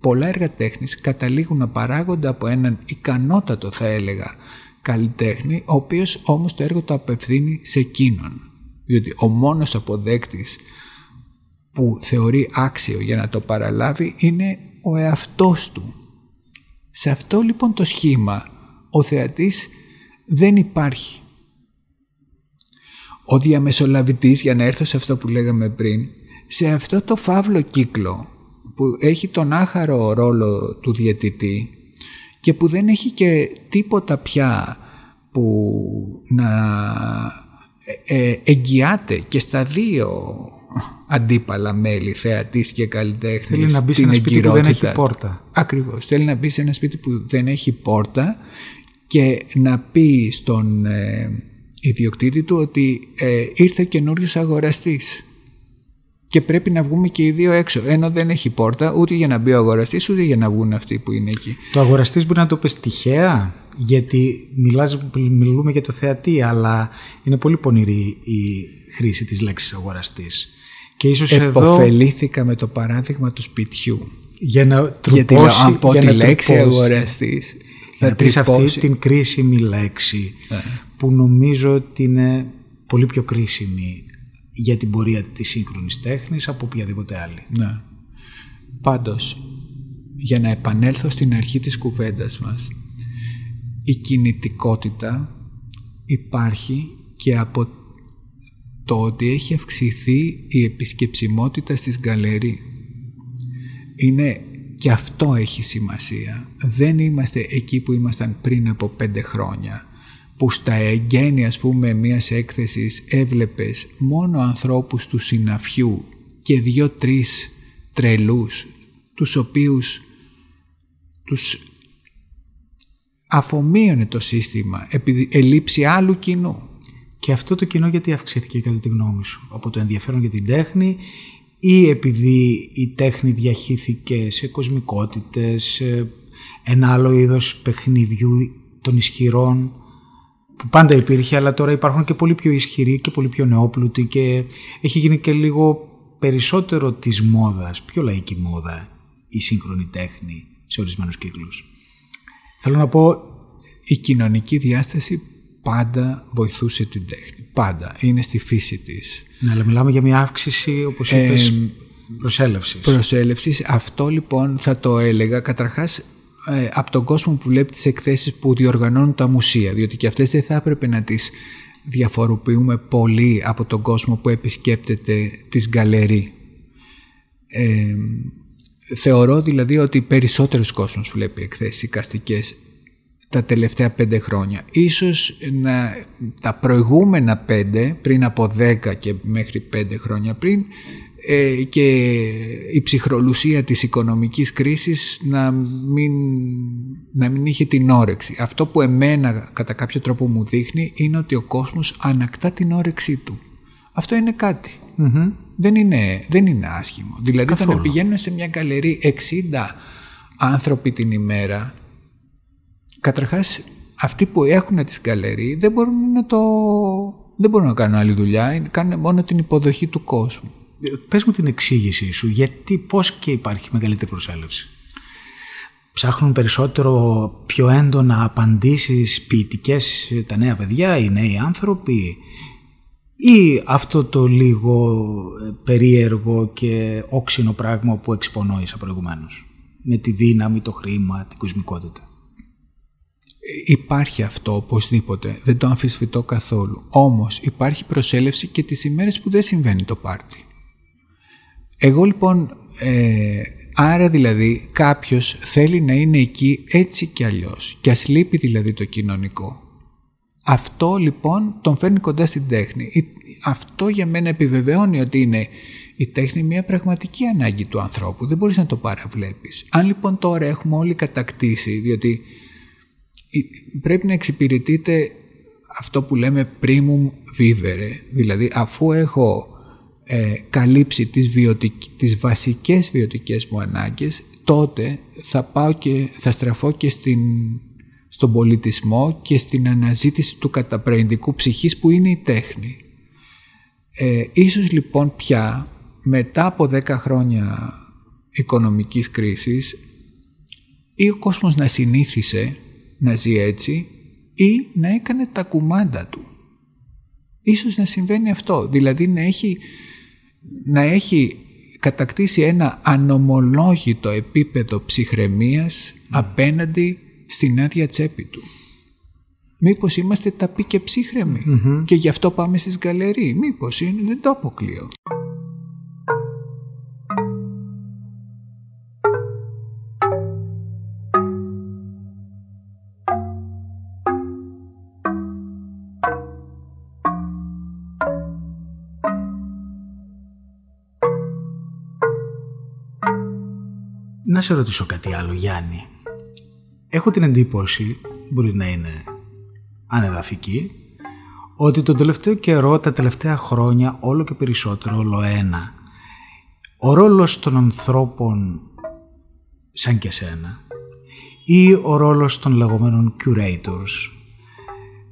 Speaker 2: πολλά έργα τέχνης καταλήγουν να παράγονται από έναν ικανότατο θα έλεγα καλλιτέχνη, ο οποίος όμως το έργο το απευθύνει σε εκείνον διότι ο μόνος αποδέκτης που θεωρεί άξιο για να το παραλάβει είναι ο εαυτός του. Σε αυτό λοιπόν το σχήμα ο θεατής δεν υπάρχει. Ο διαμεσολαβητής, για να έρθω σε αυτό που λέγαμε πριν, σε αυτό το φαύλο κύκλο που έχει τον άχαρο ρόλο του διαιτητή και που δεν έχει και τίποτα πια που να ε, ε, εγγυάται και στα δύο αντίπαλα μέλη, θεατής και καλλιτέχνης
Speaker 1: Θέλει να μπει σε ένα σπίτι που δεν έχει πόρτα.
Speaker 2: Ακριβώς. Θέλει να μπει σε ένα σπίτι που δεν έχει πόρτα και να πει στον ε, ιδιοκτήτη του ότι ε, ήρθε καινούριος αγοραστής και πρέπει να βγούμε και οι δύο έξω. Ενώ δεν έχει πόρτα ούτε για να μπει ο αγοραστής, ούτε για να βγουν αυτοί που είναι εκεί.
Speaker 1: Το αγοραστής μπορεί να το πεις τυχαία, γιατί μιλάς, μιλούμε για το θεατή, αλλά είναι πολύ πονηρή η χρήση της λέξης αγοραστής.
Speaker 2: Και ίσως Εποφελήθηκα με το παράδειγμα του σπιτιού.
Speaker 1: Για να τρυπώσει,
Speaker 2: Γιατί λέω, αν πω τη λέξη αγοραστής,
Speaker 1: θα να πεις αυτή την κρίσιμη λέξη ε. που νομίζω ότι είναι πολύ πιο κρίσιμη για την πορεία της σύγχρονης τέχνης από οποιαδήποτε άλλη.
Speaker 2: Ναι. Πάντως, για να επανέλθω στην αρχή της κουβέντας μας, η κινητικότητα υπάρχει και από το ότι έχει αυξηθεί η επισκεψιμότητα στις γκαλερί. Είναι και αυτό έχει σημασία. Δεν είμαστε εκεί που ήμασταν πριν από πέντε χρόνια που στα εγγένεια ας πούμε μιας έκθεσης έβλεπες μόνο ανθρώπους του συναφιού και δύο-τρεις τρελούς τους οποίους τους αφομοίωνε το σύστημα επειδή ελείψει άλλου κοινού.
Speaker 1: Και αυτό το κοινό γιατί αυξήθηκε κατά τη γνώμη σου, από το ενδιαφέρον για την τέχνη ή επειδή η τέχνη διαχύθηκε σε κοσμικότητες, σε ένα άλλο είδος παιχνιδιού των ισχυρών που πάντα υπήρχε, αλλά τώρα υπάρχουν και πολύ πιο ισχυροί και πολύ πιο νεόπλουτοι και έχει γίνει και λίγο περισσότερο της μόδας, πιο λαϊκή μόδα η σύγχρονη τέχνη σε ορισμένους κύκλους. Θέλω να πω,
Speaker 2: η κοινωνική διάσταση πάντα βοηθούσε την τέχνη. Πάντα. Είναι στη φύση της.
Speaker 1: Ναι, αλλά μιλάμε για μια αύξηση, όπως είπες, ε, προσέλευσης.
Speaker 2: Προσέλευσης. Αυτό λοιπόν θα το έλεγα καταρχάς ε, από τον κόσμο που βλέπει τις εκθέσεις που διοργανώνουν τα μουσεία, διότι και αυτές δεν θα έπρεπε να τις διαφοροποιούμε πολύ από τον κόσμο που επισκέπτεται τις γκαλερί. Ε, θεωρώ δηλαδή ότι περισσότερος κόσμος βλέπει εκθέσεις οικαστικές τα τελευταία πέντε χρόνια. Ίσως να, τα προηγούμενα πέντε, πριν από δέκα και μέχρι πέντε χρόνια πριν, ε, και η ψυχρολουσία της οικονομικής κρίσης να μην να μην είχε την όρεξη. Αυτό που εμένα κατά κάποιο τρόπο μου δείχνει είναι ότι ο κόσμος ανακτά την όρεξή του. Αυτό είναι Δεν, είναι, δεν είναι άσχημο. Δηλαδή Καθόλου. όταν πηγαίνουν σε μια γκαλερί 60 άνθρωποι την ημέρα, καταρχάς αυτοί που έχουν τις γκαλερί δεν μπορούν να το... Δεν μπορούν να κάνουν άλλη δουλειά, κάνουν μόνο την υποδοχή του κόσμου.
Speaker 1: Πες μου την εξήγησή σου, γιατί, πώς και υπάρχει μεγαλύτερη προσέλευση; Ψάχνουν περισσότερο πιο έντονα απαντήσεις ποιητικές τα νέα παιδιά, οι νέοι άνθρωποι ή αυτό το λίγο ε, περίεργο και όξινο πράγμα που εξυπονόησα προηγουμένως με τη δύναμη, το χρήμα, την κοσμικότητα.
Speaker 2: Υπάρχει αυτό οπωσδήποτε, δεν το αμφισβητώ καθόλου. Όμως υπάρχει προσέλευση και τις ημέρες που δεν συμβαίνει το πάρτι. Εγώ λοιπόν ε, Άρα δηλαδή κάποιος θέλει να είναι εκεί έτσι κι αλλιώς και ας λείπει δηλαδή το κοινωνικό. Αυτό λοιπόν τον φέρνει κοντά στην τέχνη. Αυτό για μένα επιβεβαιώνει ότι είναι η τέχνη μια πραγματική ανάγκη του ανθρώπου. Δεν μπορείς να το παραβλέπεις. Αν λοιπόν τώρα έχουμε όλοι κατακτήσει, διότι πρέπει να εξυπηρετείτε αυτό που λέμε primum vivere, δηλαδή αφού έχω ε, καλύψει τις, βιωτικ... τις βασικές βιωτικές μου ανάγκες, τότε θα πάω και θα στραφώ και στην... στον πολιτισμό και στην αναζήτηση του καταπραγητικού ψυχής που είναι η τέχνη. Ε, ίσως λοιπόν πια μετά από 10 χρόνια οικονομικής κρίσης ή ο κόσμος να συνήθισε να ζει έτσι ή να έκανε τα κουμάντα του. Ίσως να συμβαίνει αυτό, δηλαδή να έχει να έχει κατακτήσει ένα ανομολόγητο επίπεδο ψυχραιμίας απέναντι στην άδεια τσέπη του. Μήπως είμαστε ταπεί και ψύχρεμοι και γι' αυτό πάμε στις γκαλερί. Μήπως είναι, δεν το αποκλείω.
Speaker 1: Να σε ρωτήσω κάτι άλλο, Γιάννη. Έχω την εντύπωση, μπορεί να είναι ανεδαφική, ότι τον τελευταίο καιρό, τα τελευταία χρόνια, όλο και περισσότερο, όλο ένα, ο ρόλος των ανθρώπων σαν και σένα ή ο ρόλος των λεγόμενων curators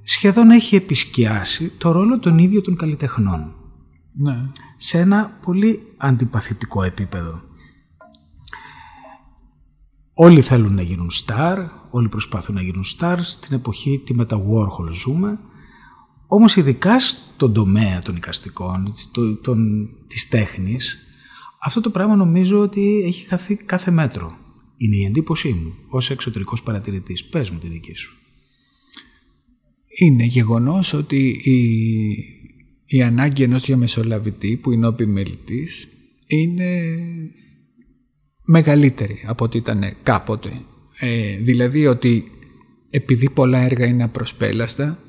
Speaker 1: σχεδόν έχει επισκιάσει το ρόλο των ίδιων των καλλιτεχνών.
Speaker 2: Ναι.
Speaker 1: Σε ένα πολύ αντιπαθητικό επίπεδο. Όλοι θέλουν να γίνουν star, όλοι προσπαθούν να γίνουν stars, στην εποχή τη μετα Warhol ζούμε, όμως ειδικά στον τομέα των οικαστικών, των, της τέχνης, αυτό το πράγμα νομίζω ότι έχει χαθεί κάθε μέτρο. Είναι η εντύπωσή μου ως εξωτερικός παρατηρητής. Πες μου τη δική σου.
Speaker 2: Είναι γεγονός ότι η, η ανάγκη ενός διαμεσολαβητή που είναι ο επιμελητής είναι μεγαλύτερη από ό,τι ήταν κάποτε. Ε, δηλαδή ότι επειδή πολλά έργα είναι απροσπέλαστα,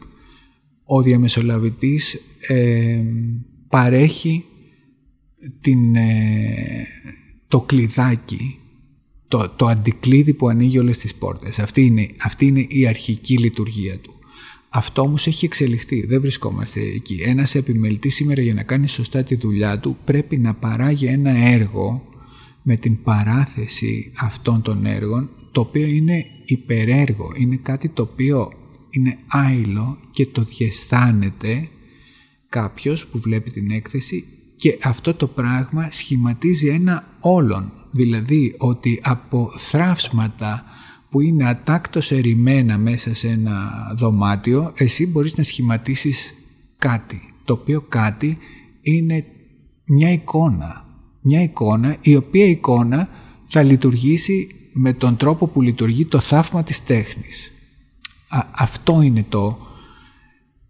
Speaker 2: ο διαμεσολαβητής ε, παρέχει την, ε, το κλειδάκι, το, το αντικλείδι που ανοίγει όλες τις πόρτες. Αυτή είναι, αυτή είναι η αρχική λειτουργία του. Αυτό όμως έχει εξελιχθεί, δεν βρισκόμαστε εκεί. Ένας επιμελητής σήμερα για να κάνει σωστά τη δουλειά του πρέπει να παράγει ένα έργο με την παράθεση αυτών των έργων το οποίο είναι υπερέργο, είναι κάτι το οποίο είναι άειλο και το διαισθάνεται κάποιος που βλέπει την έκθεση και αυτό το πράγμα σχηματίζει ένα όλον. Δηλαδή ότι από θράψματα που είναι ατάκτως ερημένα μέσα σε ένα δωμάτιο εσύ μπορείς να σχηματίσεις κάτι. Το οποίο κάτι είναι μια εικόνα μια εικόνα η οποία εικόνα θα λειτουργήσει με τον τρόπο που λειτουργεί το θαύμα της τέχνης. αυτό είναι το,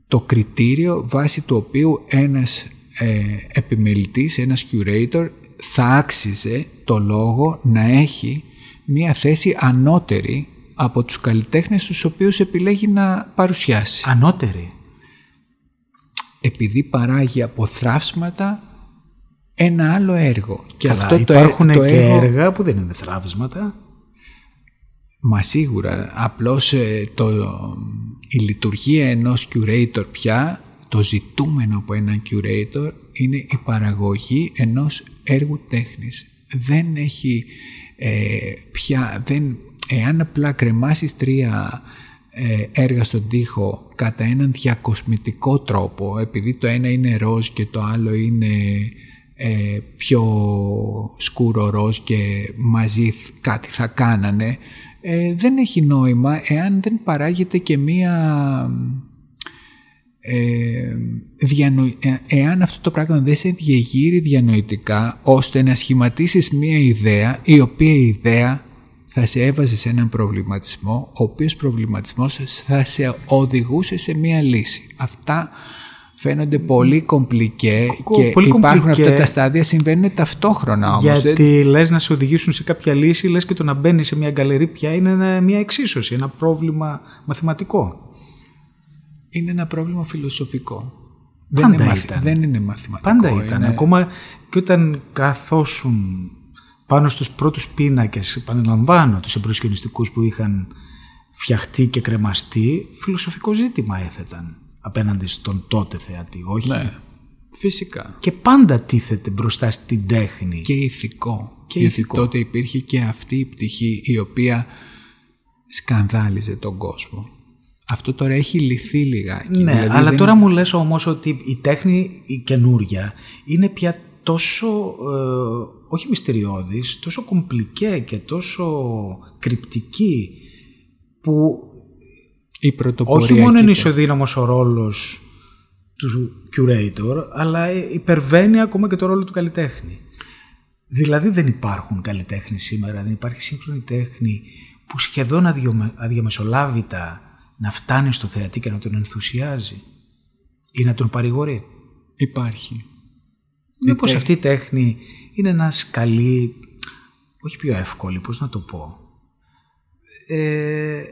Speaker 2: το κριτήριο βάσει του οποίου ένας ε, επιμελητής, ένας curator θα άξιζε το λόγο να έχει μια θέση ανώτερη από τους καλλιτέχνες τους οποίους επιλέγει να παρουσιάσει.
Speaker 1: Ανώτερη.
Speaker 2: Επειδή παράγει από θράψματα ένα άλλο έργο.
Speaker 1: Και αυτό υπάρχουν το, το και έργα που δεν είναι θραύσματα.
Speaker 2: Μα σίγουρα, απλώς ε, το, η λειτουργία ενός curator πια, το ζητούμενο από έναν curator είναι η παραγωγή ενός έργου τέχνης. Δεν έχει ε, πια, δεν, εάν απλά κρεμάσεις τρία ε, έργα στον τοίχο κατά έναν διακοσμητικό τρόπο, επειδή το ένα είναι ροζ και το άλλο είναι ε, πιο σκούρο ροζ και μαζί κάτι θα κάνανε, ε, δεν έχει νόημα εάν δεν παράγεται και μία... Ε, εάν αυτό το πράγμα δεν σε διεγείρει διανοητικά ώστε να σχηματίσεις μία ιδέα η οποία η ιδέα θα σε έβαζε σε έναν προβληματισμό ο οποίος προβληματισμός θα σε οδηγούσε σε μία λύση. Αυτά φαίνονται πολύ κομπλικέ και πολύ υπάρχουν αυτά τα στάδια, συμβαίνουν ταυτόχρονα
Speaker 1: όμως. Γιατί λες να σε οδηγήσουν σε κάποια λύση, λες και το να μπαίνει σε μια γκαλερί πια είναι μια εξίσωση, ένα πρόβλημα μαθηματικό.
Speaker 2: Είναι ένα πρόβλημα φιλοσοφικό.
Speaker 1: Πάντα
Speaker 2: δεν, είναι,
Speaker 1: ήταν.
Speaker 2: δεν είναι μαθηματικό.
Speaker 1: Πάντα ήταν. Ακόμα και όταν καθόσουν πάνω στους πρώτους πίνακες, επαναλαμβάνω τους εμπροσχενιστικούς που είχαν φτιαχτεί και κρεμαστεί, φιλοσοφικό ζήτημα έθεταν απέναντι στον τότε θεατή, όχι;
Speaker 2: Ναι, φυσικά.
Speaker 1: Και πάντα τίθεται μπροστά στην τέχνη.
Speaker 2: Και ηθικό. Και Γιατί ηθικό. τότε υπήρχε και αυτή η πτυχή η οποία σκανδάλιζε τον κόσμο. Αυτό τώρα έχει λυθεί λιγάκι.
Speaker 1: Ναι, δηλαδή αλλά τώρα μου λες όμως ότι η τέχνη η καινούρια είναι πια τόσο, ε, όχι μυστηριώδης, τόσο κομπλικέ και τόσο κρυπτική που
Speaker 2: η
Speaker 1: όχι μόνο είναι ισοδύναμος ο ρόλος του curator, αλλά υπερβαίνει ακόμα και το ρόλο του καλλιτέχνη. Δηλαδή δεν υπάρχουν καλλιτέχνη σήμερα, δεν υπάρχει σύγχρονη τέχνη που σχεδόν αδιαμεσολάβητα να φτάνει στο θεατή και να τον ενθουσιάζει ή να τον παρηγορεί.
Speaker 2: Υπάρχει.
Speaker 1: Μήπως αυτή η τέχνη είναι ένας σκαλί, όχι πιο εύκολη, πώς να το πω. Ε,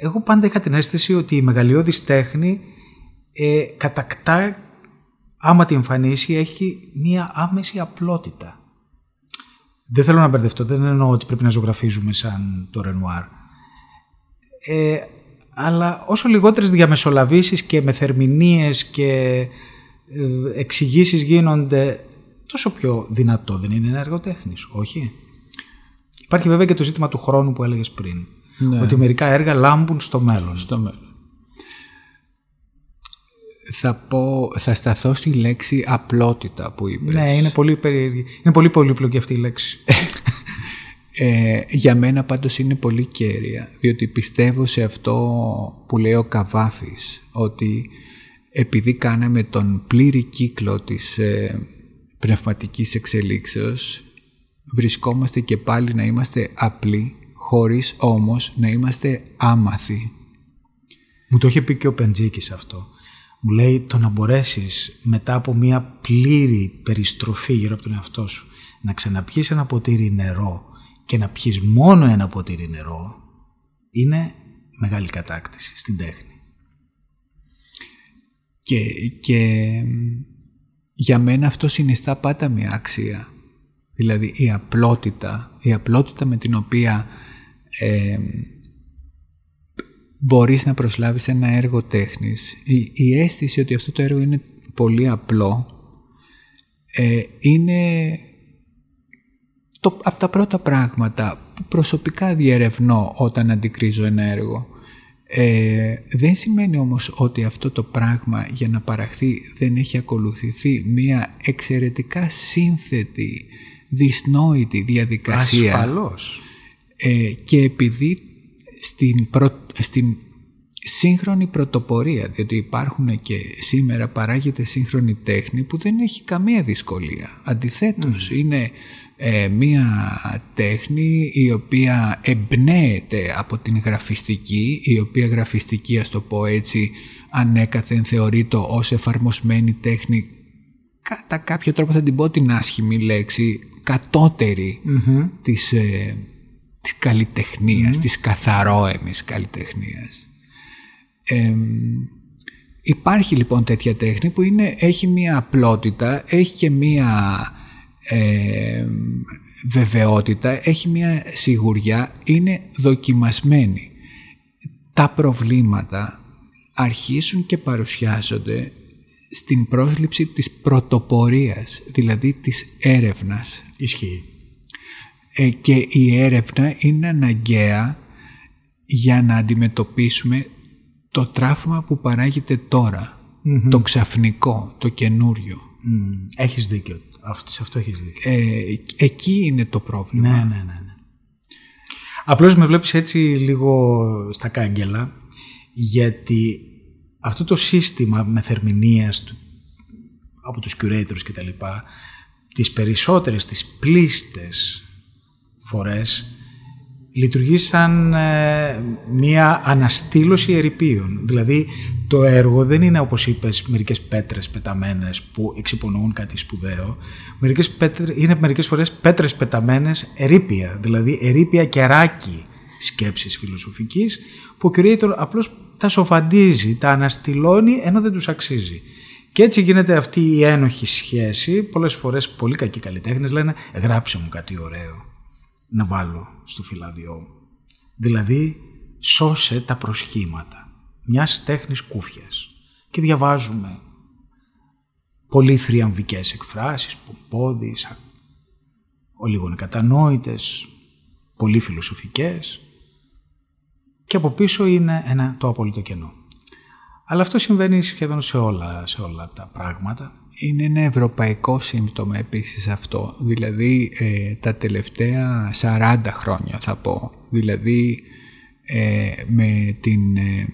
Speaker 1: εγώ πάντα είχα την αίσθηση ότι η μεγαλειώδης τέχνη ε, κατακτά, άμα τη εμφανίσει, έχει μία άμεση απλότητα. Δεν θέλω να μπερδευτώ, δεν εννοώ ότι πρέπει να ζωγραφίζουμε σαν το Ρενουάρ. Ε, αλλά όσο λιγότερες διαμεσολαβήσεις και μεθερμηνίες και ε, εξηγήσεις γίνονται, τόσο πιο δυνατό δεν είναι ένα έργο τέχνης, όχι; Υπάρχει βέβαια και το ζήτημα του χρόνου που έλεγες πριν. Ναι. Ότι μερικά έργα λάμπουν στο μέλλον.
Speaker 2: Στο μέλλον. Θα, πω, θα σταθώ στη λέξη απλότητα που είπες.
Speaker 1: Ναι, είναι πολύ, περίεργη. είναι πολύ πολύπλοκη αυτή η λέξη.
Speaker 2: Ε, για μένα πάντως είναι πολύ κέρια, διότι πιστεύω σε αυτό που λέει ο Καβάφης, ότι επειδή κάναμε τον πλήρη κύκλο της ε, πνευματικής εξελίξεως, βρισκόμαστε και πάλι να είμαστε απλοί χωρίς όμως να είμαστε άμαθοι.
Speaker 1: Μου το είχε πει και ο Πεντζίκης αυτό. Μου λέει το να μπορέσεις μετά από μια πλήρη περιστροφή γύρω από τον εαυτό σου να ξαναπιείς ένα ποτήρι νερό και να πιείς μόνο ένα ποτήρι νερό είναι μεγάλη κατάκτηση στην τέχνη.
Speaker 2: Και, και για μένα αυτό συνιστά πάντα μια αξία. Δηλαδή η απλότητα, η απλότητα με την οποία ε, μπορείς να προσλάβεις ένα έργο τέχνης. Η, η αίσθηση ότι αυτό το έργο είναι πολύ απλό ε, είναι το, από τα πρώτα πράγματα που προσωπικά διερευνώ όταν αντικρίζω ένα έργο. Ε, δεν σημαίνει όμως ότι αυτό το πράγμα για να παραχθεί δεν έχει ακολουθηθεί μια εξαιρετικά σύνθετη, δυσνόητη διαδικασία.
Speaker 1: Ασφαλώς.
Speaker 2: Ε, και επειδή στην, στην σύγχρονη πρωτοπορία, διότι υπάρχουν και σήμερα παράγεται σύγχρονη τέχνη που δεν έχει καμία δυσκολία. Αντιθέτως, είναι ε, μία τέχνη η οποία εμπνέεται από την γραφιστική, η οποία γραφιστική, ας το πω έτσι, ανέκαθεν θεωρείται ως εφαρμοσμένη τέχνη κατά κάποιο τρόπο θα την πω την άσχημη λέξη κατώτερη της ε, της καλλιτεχνίας, mm. της καθαρόεμης καλλιτεχνίας. υπάρχει λοιπόν τέτοια τέχνη που είναι, έχει μία απλότητα, έχει και μία ε, βεβαιότητα, έχει μια σιγουριά, είναι δοκιμασμένη. Τα προβλήματα αρχίσουν και παρουσιάζονται στην πρόσληψη της πρωτοπορίας, δηλαδή της έρευνας.
Speaker 1: Ισχύει.
Speaker 2: Ε, και η έρευνα είναι αναγκαία για να αντιμετωπίσουμε το τράφημα που παράγεται το ξαφνικό, το καινούριο.
Speaker 1: Mm. Έχεις δίκιο. Αυτό, σε αυτό έχεις δίκιο.
Speaker 2: Ε, εκεί είναι το πρόβλημα.
Speaker 1: Ναι, ναι, ναι, ναι. Απλώς με βλέπεις έτσι λίγο στα κάγκελα, γιατί αυτό το σύστημα μεθερμηνίας του, από τους curators και τα λοιπά, τις περισσότερες, τις πλήστες φορές λειτουργεί σαν ε, μία αναστήλωση ερηπείων. Δηλαδή το έργο δεν είναι όπως είπες μερικές πέτρες πεταμένες που εξυπονούν κάτι σπουδαίο. Μερικές πέτρες, είναι μερικές φορές πέτρες πεταμένες ερήπια, δηλαδή ερήπια κεράκι σκέψης φιλοσοφικής που ο curator απλώς τα σοφαντίζει, τα αναστηλώνει ενώ δεν τους αξίζει. Και έτσι γίνεται αυτή η ένοχη σχέση. Πολλές φορές πολύ κακοί καλλιτέχνες λένε γράψε μου κάτι ωραίο να βάλω στο φυλάδιό μου. Δηλαδή σώσε τα προσχήματα μιας τέχνης κούφιας. Και διαβάζουμε πολύ θριαμβικές εκφράσεις, πομπόδεις, λίγο κατανόητες, πολύ φιλοσοφικές και από πίσω είναι ένα το απόλυτο κενό. Αλλά αυτό συμβαίνει σχεδόν σε όλα, σε όλα τα πράγματα.
Speaker 2: Είναι ένα ευρωπαϊκό σύμπτωμα επίσης αυτό. Δηλαδή ε, τα τελευταία 40 χρόνια θα πω. Δηλαδή ε, με την, ε,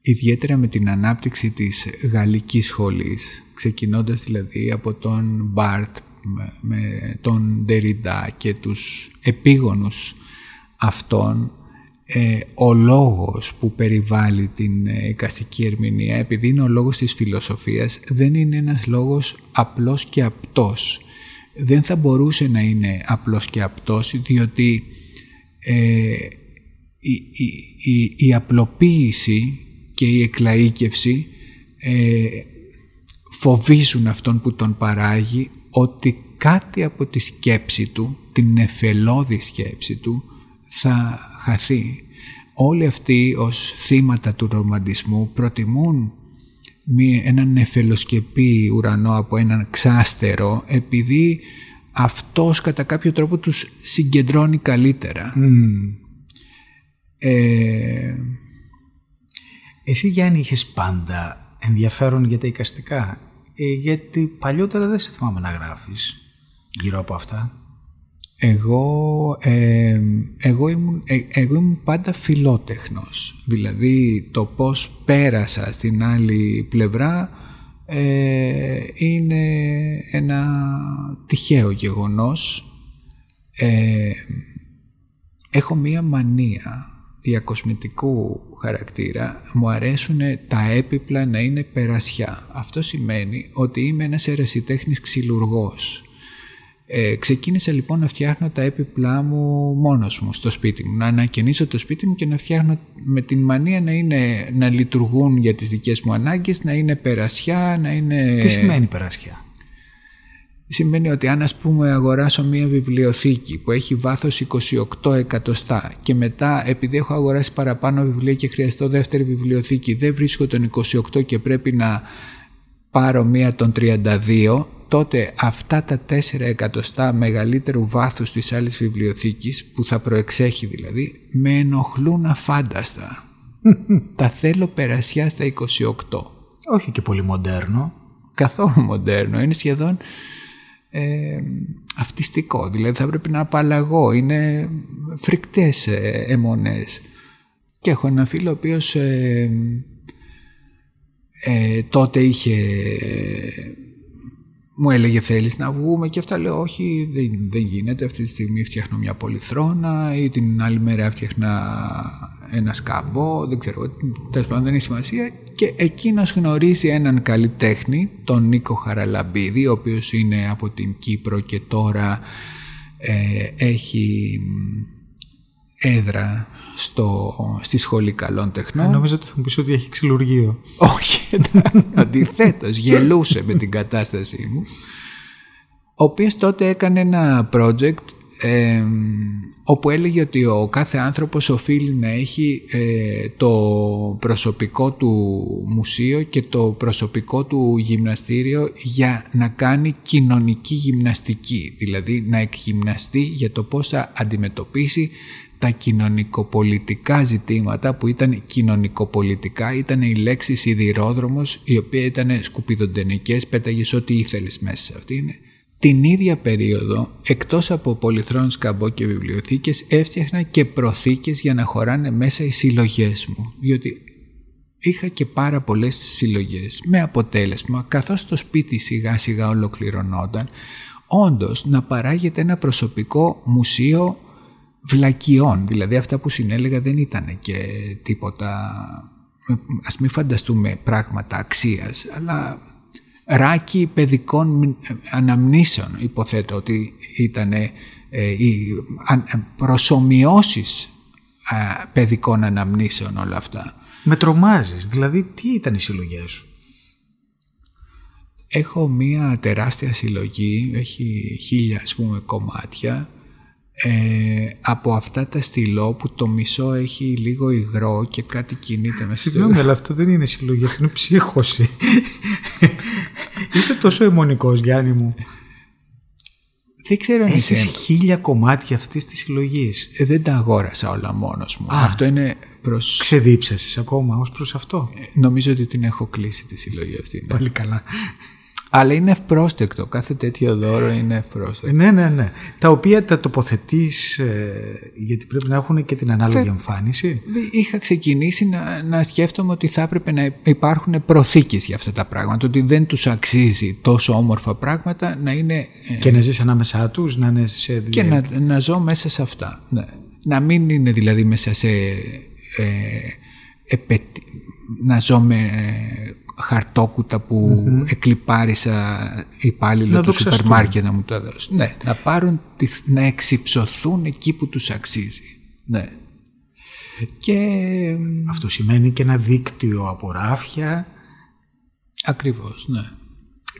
Speaker 2: ιδιαίτερα με την ανάπτυξη της γαλλικής σχολής. Ξεκινώντας δηλαδή από τον Μπάρτ, με τον Ντεριντά και τους επίγονους αυτών ε, ο λόγος που περιβάλλει την ε, εικαστική ερμηνεία επειδή είναι ο λόγος της φιλοσοφίας δεν είναι ένας λόγος απλός και απτός. Δεν θα μπορούσε να είναι απλός και απτός διότι ε, η, η, η, απλοποίηση και η εκλαΐκευση ε, φοβίζουν αυτόν που τον παράγει ότι κάτι από τη σκέψη του, την εφελώδη σκέψη του, θα χαθεί. Όλοι αυτοί ως θύματα του ρομαντισμού προτιμούν μία, έναν νεφελοσκεπή ουρανό από έναν ξάστερο επειδή αυτός κατά κάποιο τρόπο τους συγκεντρώνει καλύτερα.
Speaker 1: Ε... Εσύ Γιάννη είχες πάντα ενδιαφέρον για τα οικαστικά ε, γιατί παλιότερα δεν σε θυμάμαι να γράφεις γύρω από αυτά.
Speaker 2: Εγώ, ε, εγώ, ήμουν, ε, εγώ ήμουν πάντα φιλότεχνος. Δηλαδή το πώς πέρασα στην άλλη πλευρά ε, είναι ένα τυχαίο γεγονός. Ε, έχω μία μανία διακοσμητικού χαρακτήρα. Μου αρέσουν τα έπιπλα να είναι περασιά. Αυτό σημαίνει ότι είμαι ένας ερασιτέχνης ξυλουργός. Ε, ξεκίνησα λοιπόν να φτιάχνω τα έπιπλά μου μόνος μου στο σπίτι μου. Να ανακαινήσω το σπίτι μου και να φτιάχνω με την μανία να, είναι, να λειτουργούν για τις δικές μου ανάγκες, να είναι περασιά, να είναι...
Speaker 1: Τι σημαίνει περασιά;
Speaker 2: Σημαίνει ότι αν ας πούμε αγοράσω μία βιβλιοθήκη που έχει βάθος 28 εκατοστά και μετά επειδή έχω αγοράσει παραπάνω βιβλία και χρειαστώ δεύτερη βιβλιοθήκη δεν βρίσκω τον 28 και πρέπει να πάρω μία των 32 τότε αυτά τα 4 εκατοστά μεγαλύτερου βάθους της άλλης βιβλιοθήκης, που θα προεξέχει δηλαδή, με ενοχλούν αφάνταστα. τα θέλω περασιά στα 28.
Speaker 1: Όχι και πολύ μοντέρνο.
Speaker 2: Καθόλου μοντέρνο. Είναι σχεδόν ε, αυτιστικό. Δηλαδή θα πρέπει να απαλλαγώ. Είναι φρικτές ε, αιμονές. Και έχω ένα φίλο ο οποίος ε, ε τότε είχε μου έλεγε θέλεις να βγούμε και αυτά. Λέω όχι δεν, δεν γίνεται. Αυτή τη στιγμή φτιάχνω μια πολυθρόνα ή την άλλη μέρα φτιάχνα ένα σκαμπό. Δεν ξέρω τέλος πάντων δεν έχει σημασία και εκείνος γνωρίζει έναν καλλιτέχνη τον Νίκο Χαραλαμπίδη ο οποίος είναι από την Κύπρο και τώρα ε, έχει έδρα στο, στη Σχολή Καλών Τεχνών.
Speaker 1: Νομίζω ότι θα μου πεις ότι έχει ξυλουργείο.
Speaker 2: Όχι, αντιθέτως, γελούσε με την κατάστασή μου. ο οποίος τότε έκανε ένα project όπου έλεγε ότι ο κάθε άνθρωπος οφείλει να έχει ε, το προσωπικό του μουσείο και το προσωπικό του γυμναστήριο για να κάνει κοινωνική γυμναστική, δηλαδή να εκγυμναστεί για το πώς θα αντιμετωπίσει τα κοινωνικοπολιτικά ζητήματα που ήταν κοινωνικοπολιτικά, ήταν η λέξη σιδηρόδρομος η οποία ήταν σκουπιδοντενικές, πέταγες ό,τι ήθελες μέσα σε αυτή την ίδια περίοδο, εκτός από πολυθρόνους σκαμπό και βιβλιοθήκες, έφτιαχνα και προθήκες για να χωράνε μέσα οι συλλογές μου. Διότι είχα και πάρα πολλές συλλογές. Με αποτέλεσμα, καθώς το σπίτι σιγά σιγά ολοκληρωνόταν, όντως να παράγεται ένα προσωπικό μουσείο βλακιών. Δηλαδή αυτά που συνέλεγα δεν ήταν και τίποτα... Ας μην φανταστούμε πράγματα αξίας, αλλά ράκι παιδικών αναμνήσεων υποθέτω ότι ήταν ε, οι προσωμιώσεις παιδικών αναμνήσεων όλα αυτά.
Speaker 1: Με τρομάζεις, δηλαδή τι ήταν οι συλλογές σου;
Speaker 2: Έχω μία τεράστια συλλογή, έχει χίλια ας πούμε κομμάτια ε, από αυτά τα στυλό που το μισό έχει λίγο υγρό και κάτι κινείται μέσα
Speaker 1: Συγγνώμη, αλλά αυτό δεν είναι συλλογή, αυτό είναι ψύχωση. Είσαι τόσο αιμονικός, Γιάννη μου.
Speaker 2: Δεν ξέρω αν
Speaker 1: Έχεις χίλια κομμάτια αυτής της συλλογής.
Speaker 2: Ε, δεν τα αγόρασα όλα μόνος μου. αυτό είναι προς...
Speaker 1: Ξεδίψασες ακόμα ως προς αυτό;
Speaker 2: Ε, νομίζω ότι την έχω κλείσει τη συλλογή αυτή.
Speaker 1: Ναι. Πολύ καλά.
Speaker 2: Αλλά είναι ευπρόσδεκτο. Κάθε τέτοιο δώρο είναι ευπρόσδεκτο.
Speaker 1: Ναι, ναι, ναι. Τα οποία τα τοποθετείς ε, γιατί πρέπει να έχουν και την ανάλογη εμφάνιση.
Speaker 2: Είχα ξεκινήσει να, να σκέφτομαι ότι θα έπρεπε να υπάρχουν προθήκες για αυτά τα πράγματα. Ότι δεν τους αξίζει τόσο όμορφα πράγματα να είναι.
Speaker 1: Ε, και να ζεις ανάμεσά τους, να είναι σε.
Speaker 2: Και να, να ζω μέσα σε αυτά. Ναι. Να μην είναι δηλαδή μέσα σε. Ε, να ζω με χαρτόκουτα που mm-hmm. εκλυπάρισα υπάλληλο του σούπερ μάρκετ να μου το δώσει. Ναι, να πάρουν, να εξυψωθούν εκεί που τους αξίζει. Ναι. Και...
Speaker 1: Αυτό σημαίνει και ένα δίκτυο από ράφια.
Speaker 2: Ακριβώς, ναι.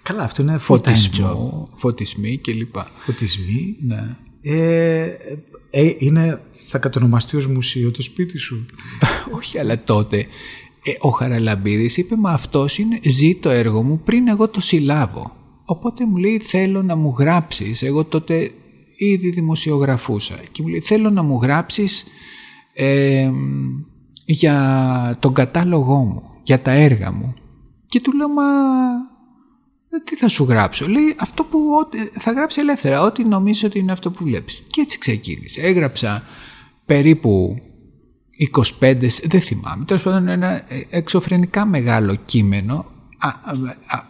Speaker 1: Καλά, αυτό είναι
Speaker 2: φωτισμό, φωτισμοί κλπ.
Speaker 1: Φωτισμοί.
Speaker 2: Ναι.
Speaker 1: Ε, ε, είναι, θα κατονομαστεί ως μουσείο το σπίτι σου;
Speaker 2: Όχι, αλλά τότε ε, ο Χαραλαμπίδης είπε «Μα αυτός είναι, ζει το έργο μου πριν εγώ το συλλάβω». Οπότε μου λέει «Θέλω να μου γράψεις». Εγώ τότε ήδη δημοσιογραφούσα. Και μου λέει «Θέλω να μου γράψεις για τον κατάλογό μου, για τα έργα μου». Και του λέω «Μα ε, τι θα σου γράψω». Λέει «Αυτό που θα γράψει ελεύθερα, ό,τι νομίζω ότι είναι αυτό που βλέπεις». Και έτσι ξεκίνησε. Έγραψα περίπου 25, δεν θυμάμαι, τέλος πάντων ένα εξωφρενικά μεγάλο κείμενο α, α,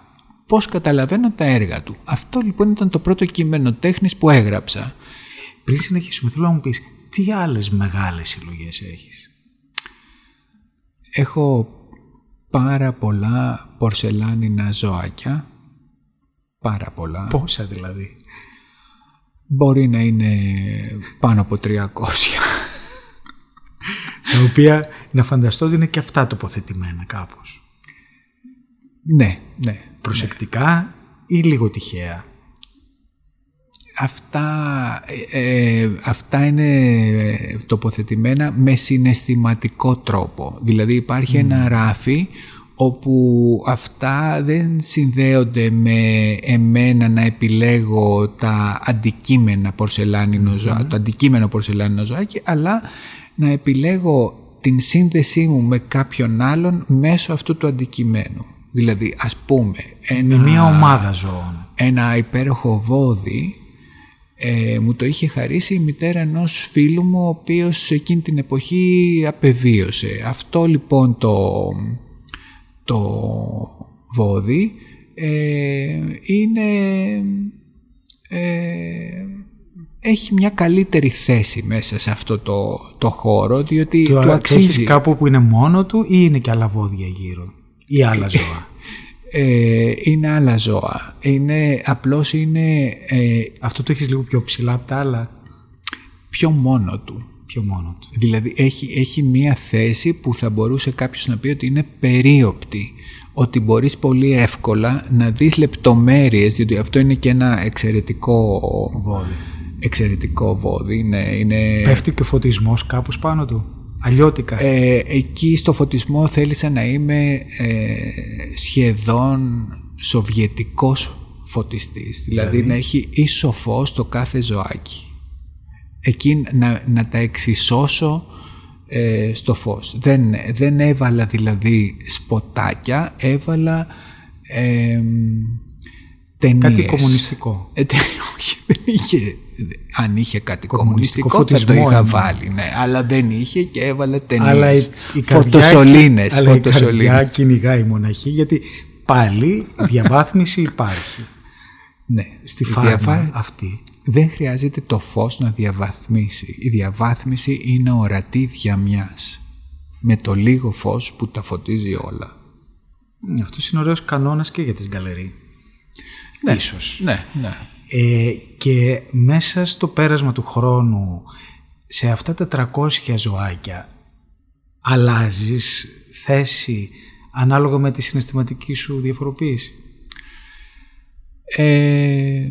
Speaker 2: πώς καταλαβαίνω τα έργα του. Αυτό λοιπόν ήταν το πρώτο κείμενο τέχνης που έγραψα.
Speaker 1: Πριν συνεχίσουμε θέλω να μου πεις τι άλλες μεγάλες συλλογές έχεις;
Speaker 2: Έχω πάρα πολλά πορσελάνινα ζωάκια. Πάρα πολλά.
Speaker 1: Πόσα δηλαδή;
Speaker 2: Μπορεί να είναι πάνω από 300
Speaker 1: τα οποία να φανταστώ ότι είναι και αυτά τοποθετημένα κάπως.
Speaker 2: Ναι, ναι.
Speaker 1: Προσεκτικά ή λίγο τυχαία.
Speaker 2: Αυτά, ε, αυτά είναι τοποθετημένα με συναισθηματικό τρόπο. Δηλαδή υπάρχει ένα ράφι όπου αυτά δεν συνδέονται με εμένα να επιλέγω τα αντικείμενα πορσελάνινο mm. το αντικείμενο πορσελάνινο ζωάκι, αλλά να επιλέγω την σύνδεσή μου με κάποιον άλλον μέσω αυτού του αντικειμένου. Δηλαδή, ας πούμε...
Speaker 1: Ένα, μια ομάδα ζώων.
Speaker 2: Ένα υπέροχο βόδι ε, μου το είχε χαρίσει η μητέρα ενός φίλου μου ο οποίος εκείνη την εποχή απεβίωσε. Αυτό λοιπόν το, το βόδι ε, είναι... Ε, έχει μια καλύτερη θέση μέσα σε αυτό το, το χώρο διότι
Speaker 1: το,
Speaker 2: του αξίζει.
Speaker 1: Έχεις κάπου που είναι μόνο του ή είναι και άλλα βόδια γύρω; Ή άλλα ζώα;
Speaker 2: Ε, είναι άλλα ζώα. Είναι, απλώς είναι... Ε,
Speaker 1: αυτό το έχεις λίγο πιο ψηλά από τα άλλα;
Speaker 2: Πιο μόνο του.
Speaker 1: πιο μόνο του.
Speaker 2: Δηλαδή έχει, έχει μία θέση που θα μπορούσε κάποιος να πει ότι είναι περίοπτη. Ότι μπορείς πολύ εύκολα να δεις λεπτομέρειες, διότι αυτό είναι και ένα εξαιρετικό
Speaker 1: βόδι.
Speaker 2: Εξαιρετικό βόδι. Είναι, είναι...
Speaker 1: Πέφτει και ο φωτισμός κάπως πάνω του; Αλλιώτικα.
Speaker 2: Ε, εκεί στο φωτισμό θέλησα να είμαι ε, σχεδόν σοβιετικός φωτιστής. Δηλαδή, δηλαδή; να έχει ίσο φως το κάθε ζωάκι εκεί να, να τα εξισώσω ε, στο φως. Δεν, δεν έβαλα δηλαδή σποτάκια, έβαλα ε, ταινίες.
Speaker 1: Κάτι κομμουνιστικό.
Speaker 2: Ε, όχι, δεν είχε. Αν είχε κάτι κομμουνιστικό, κομμουνιστικό θα το είχα βάλει, ναι. Αλλά δεν είχε και έβαλε ταινίες. Αλλά η, η φωτοσολίνες.
Speaker 1: Αλλά φωτοσολίνες. η καρδιά κυνηγάει μοναχή, γιατί πάλι διαβάθμιση υπάρχει.
Speaker 2: Ναι.
Speaker 1: Στη φάρμα αυτή
Speaker 2: δεν χρειάζεται το φως να διαβαθμίσει. Η διαβάθμιση είναι ορατή διαμιάς. Με το λίγο φως που τα φωτίζει όλα.
Speaker 1: Αυτός είναι ωραίος κανόνας και για τις γκαλερί.
Speaker 2: Ναι,
Speaker 1: Ίσως.
Speaker 2: Ναι, ναι.
Speaker 1: Ε, και μέσα στο πέρασμα του χρόνου σε αυτά τα 300 ζωάκια αλλάζεις θέση ανάλογα με τη συναισθηματική σου διαφοροποίηση;
Speaker 2: Ε,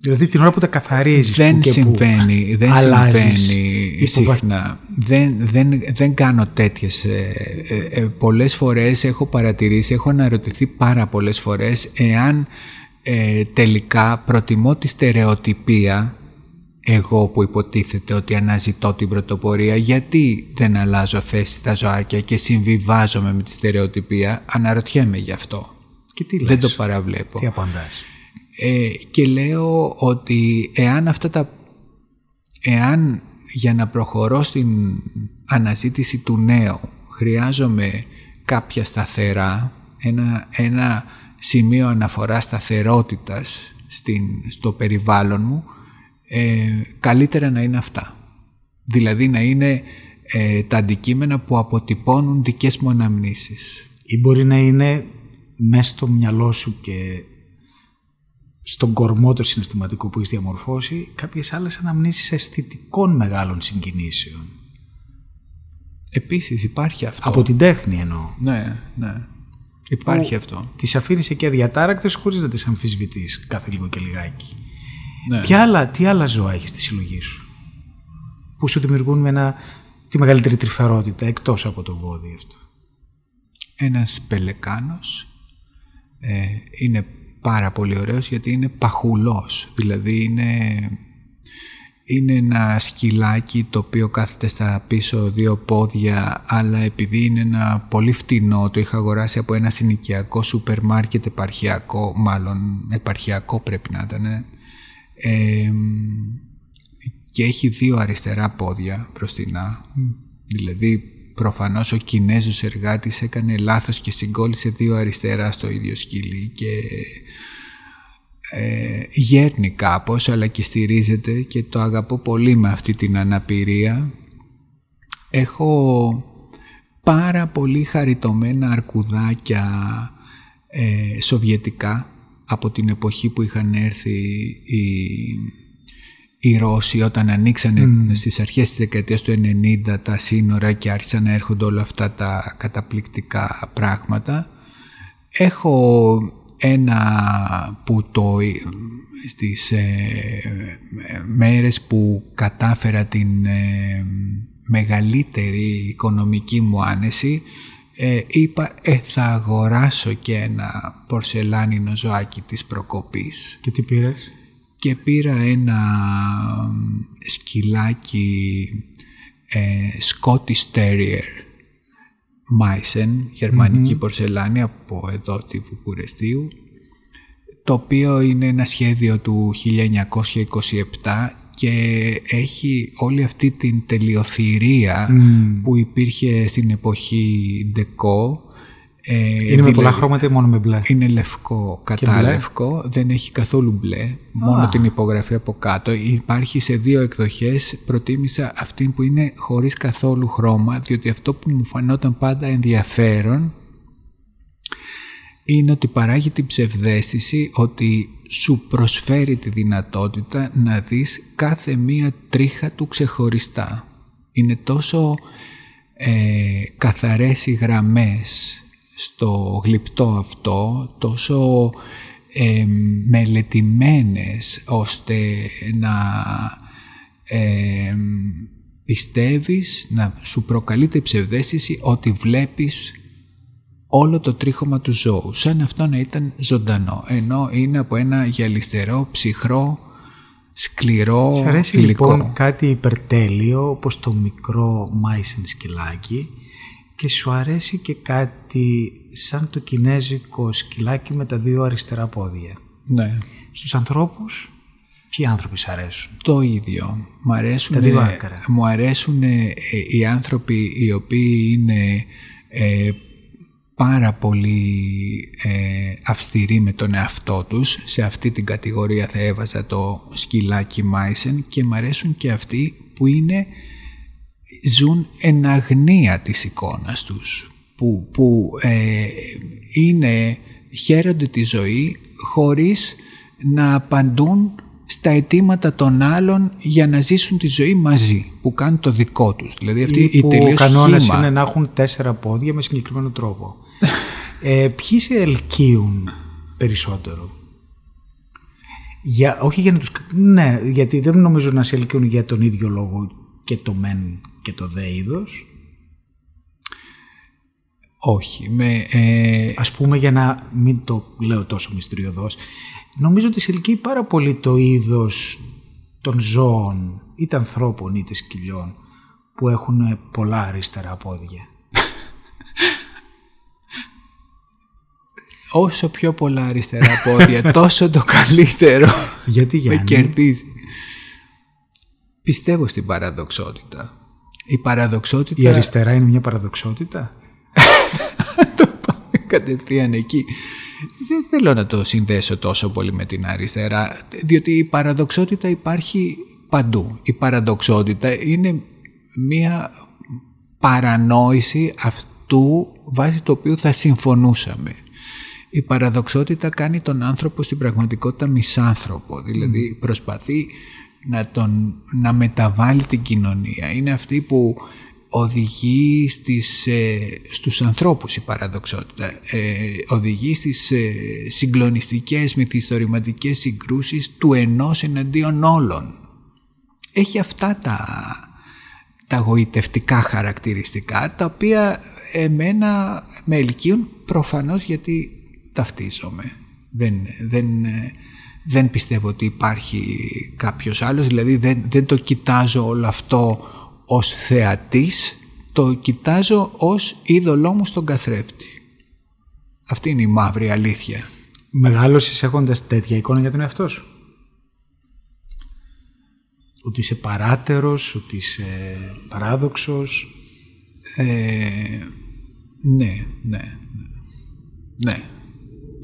Speaker 1: Δηλαδή την ώρα που τα καθαρίζεις.
Speaker 2: Δεν και συμβαίνει, που δεν συμβαίνει συχνά. Δεν, δεν, δεν κάνω τέτοιες. Ε, ε, ε, πολλές φορές έχω παρατηρήσει, έχω αναρωτηθεί πάρα πολλές φορές εάν ε, τελικά προτιμώ τη στερεοτυπία εγώ που υποτίθεται ότι αναζητώ την πρωτοπορία γιατί δεν αλλάζω θέση τα ζωάκια και συμβιβάζομαι με τη στερεοτυπία αναρωτιέμαι γι' αυτό.
Speaker 1: Και τι
Speaker 2: Δεν το παραβλέπω.
Speaker 1: Τι απαντάς;
Speaker 2: Ε, και λέω ότι εάν αυτά τα... Εάν για να προχωρώ στην αναζήτηση του νέου χρειάζομαι κάποια σταθερά, ένα, ένα σημείο αναφοράς σταθερότητας στην, στο περιβάλλον μου, ε, καλύτερα να είναι αυτά. Δηλαδή να είναι ε, τα αντικείμενα που αποτυπώνουν δικές μου αναμνήσεις.
Speaker 1: Ή μπορεί να είναι μέσα στο μυαλό σου και στον κορμό το συναισθηματικό που έχεις διαμορφώσει κάποιες άλλες αναμνήσεις αισθητικών μεγάλων συγκινήσεων.
Speaker 2: Επίσης υπάρχει αυτό.
Speaker 1: Από την τέχνη εννοώ.
Speaker 2: Ναι, ναι. Υπάρχει αυτό.
Speaker 1: Τις αφήνεις εκεί αδιατάρακτες χωρίς να τις αμφισβητείς κάθε λίγο και λιγάκι. Ναι. Ποια άλλα, τι άλλα ζώα έχεις στη συλλογή σου που σου δημιουργούν με ένα, τη μεγαλύτερη τρυφερότητα εκτός από το βόδι αυτό;
Speaker 2: Ένας πελεκάνος ε, είναι πάρα πολύ ωραίος γιατί είναι παχουλός. Δηλαδή είναι, είναι ένα σκυλάκι το οποίο κάθεται στα πίσω δύο πόδια αλλά επειδή είναι ένα πολύ φτηνό το είχα αγοράσει από ένα συνοικιακό σούπερ μάρκετ επαρχιακό μάλλον επαρχιακό πρέπει να ήταν ε, και έχει δύο αριστερά πόδια μπροστινά δηλαδή προφανώς ο Κινέζος εργάτης έκανε λάθος και συγκόλλησε δύο αριστερά στο ίδιο σκυλί και ε, γέρνει κάπως αλλά και στηρίζεται και το αγαπώ πολύ με αυτή την αναπηρία. Έχω πάρα πολύ χαριτωμένα αρκουδάκια ε, σοβιετικά από την εποχή που είχαν έρθει οι οι Ρώσοι όταν ανοίξανε mm. στις αρχές της δεκαετίας του 90 τα σύνορα και άρχισαν να έρχονται όλα αυτά τα καταπληκτικά πράγματα. Έχω ένα που το στις ε, μέρες που κατάφερα την ε, μεγαλύτερη οικονομική μου άνεση ε, είπα ε, θα αγοράσω και ένα πορσελάνινο ζωάκι της προκοπής.
Speaker 1: Και τι πήρες;
Speaker 2: και πήρα ένα σκυλάκι ε, Scottish Terrier Meissen, γερμανική mm πορσελάνη από εδώ τη Βουκουρεστίου το οποίο είναι ένα σχέδιο του 1927 και έχει όλη αυτή την τελειοθυρία που υπήρχε στην εποχή Ντεκό
Speaker 1: ε, είναι με πολλά χρώματα ή μόνο με μπλε;
Speaker 2: Είναι λευκό, κατάλευκο, δεν έχει καθόλου μπλε, μόνο την υπογραφή από κάτω. Υπάρχει σε δύο εκδοχές, προτίμησα αυτή που είναι χωρίς καθόλου χρώμα, διότι αυτό που μου φανόταν πάντα ενδιαφέρον είναι ότι παράγει την ψευδέστηση ότι σου προσφέρει τη δυνατότητα να δεις κάθε μία τρίχα του ξεχωριστά. Είναι τόσο ε, καθαρές οι γραμμές στο γλυπτό αυτό, τόσο ε, μελετημένες ώστε να ε, πιστεύεις, να σου προκαλείται ψευδέστηση ότι βλέπεις όλο το τρίχωμα του ζώου, σαν αυτό να ήταν ζωντανό, ενώ είναι από ένα γυαλιστερό, ψυχρό, σκληρό
Speaker 1: Σ' αρέσει
Speaker 2: υλικό.
Speaker 1: λοιπόν κάτι υπερτέλειο, όπως το μικρό μάισεν σκυλάκι και σου αρέσει και κάτι σαν το κινέζικο σκυλάκι με τα δύο αριστερά πόδια.
Speaker 2: Ναι.
Speaker 1: Στους ανθρώπους, ποιοι άνθρωποι σ' αρέσουν;
Speaker 2: Το ίδιο. Μ αρέσουν,
Speaker 1: Τα δύο άκρα.
Speaker 2: μου αρέσουν ε, οι άνθρωποι οι οποίοι είναι ε, πάρα πολύ ε, αυστηροί με τον εαυτό τους. Σε αυτή την κατηγορία θα έβαζα το σκυλάκι Μάισεν και μ' αρέσουν και αυτοί που είναι ζουν εν αγνία της εικόνας τους που, που ε, είναι, χαίρονται τη ζωή χωρίς να απαντούν στα αιτήματα των άλλων για να ζήσουν τη ζωή μαζί, που κάνουν το δικό τους. Δηλαδή αυτή
Speaker 1: Ή
Speaker 2: η
Speaker 1: που ο
Speaker 2: τελείως
Speaker 1: κανόνας
Speaker 2: χήμα.
Speaker 1: είναι να έχουν τέσσερα πόδια με συγκεκριμένο τρόπο. ε, ποιοι σε ελκύουν περισσότερο; Για, όχι για να τους... Ναι, γιατί δεν νομίζω να σε ελκύουν για τον ίδιο λόγο και το μεν και το δε είδος.
Speaker 2: Όχι. Με, ε,
Speaker 1: Ας πούμε για να μην το λέω τόσο μυστηριωδώς. Νομίζω ότι σε ελκύει πάρα πολύ το είδος των ζώων, είτε ανθρώπων είτε σκυλιών, που έχουν πολλά αριστερά πόδια.
Speaker 2: όσο πιο πολλά αριστερά πόδια, τόσο το καλύτερο.
Speaker 1: Γιατί
Speaker 2: με
Speaker 1: Γιάννη,
Speaker 2: κερδίζει. Πιστεύω στην παραδοξότητα. Η παραδοξότητα...
Speaker 1: η αριστερά είναι μια παραδοξότητα;
Speaker 2: το πάμε κατευθείαν εκεί. Δεν θέλω να το συνδέσω τόσο πολύ με την αριστερά, διότι η παραδοξότητα υπάρχει παντού. Η παραδοξότητα είναι μία παρανόηση αυτού βάσει το οποίο θα συμφωνούσαμε. Η παραδοξότητα κάνει τον άνθρωπο στην πραγματικότητα μισάνθρωπο, δηλαδή προσπαθεί να, τον, να μεταβάλει την κοινωνία. Είναι αυτή που οδηγεί στις, ε, στους ανθρώπους η παραδοξότητα. Ε, οδηγεί στις ε, συγκλονιστικές μυθιστορηματικές συγκρούσεις του ενός εναντίον όλων. Έχει αυτά τα, τα γοητευτικά χαρακτηριστικά τα οποία εμένα με ελκύουν προφανώς γιατί ταυτίζομαι. Δεν, δεν, ε, δεν πιστεύω ότι υπάρχει κάποιος άλλος, δηλαδή δεν, δεν το κοιτάζω όλο αυτό ως θεατής, το κοιτάζω ως είδωλό μου στον καθρέφτη. Αυτή είναι η μαύρη αλήθεια.
Speaker 1: Μεγάλωσες έχοντας τέτοια εικόνα για τον εαυτό σου; Ότι είσαι παράτερος, ότι είσαι παράδοξος;
Speaker 2: Ε, ναι, ναι, ναι.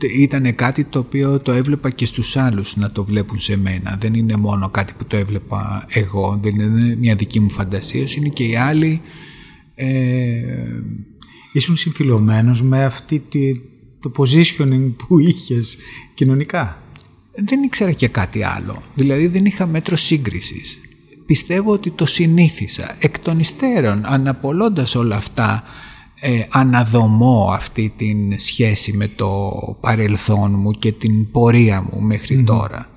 Speaker 2: Ναι. Ήταν κάτι το οποίο το έβλεπα και στους άλλους να το βλέπουν σε μένα. Δεν είναι μόνο κάτι που το έβλεπα εγώ, δεν είναι μια δική μου φαντασία, είναι και οι άλλοι... Ε,
Speaker 1: Ήσουν συμφιλωμένος με αυτή τη, το positioning που είχες κοινωνικά;
Speaker 2: δεν ήξερα και κάτι άλλο. Δηλαδή δεν είχα μέτρο σύγκρισης. Πιστεύω ότι το συνήθισα. Εκ των υστέρων, αναπολώντας όλα αυτά, ε, αναδομώ αυτή την σχέση με το παρελθόν μου και την πορεία μου μέχρι τώρα.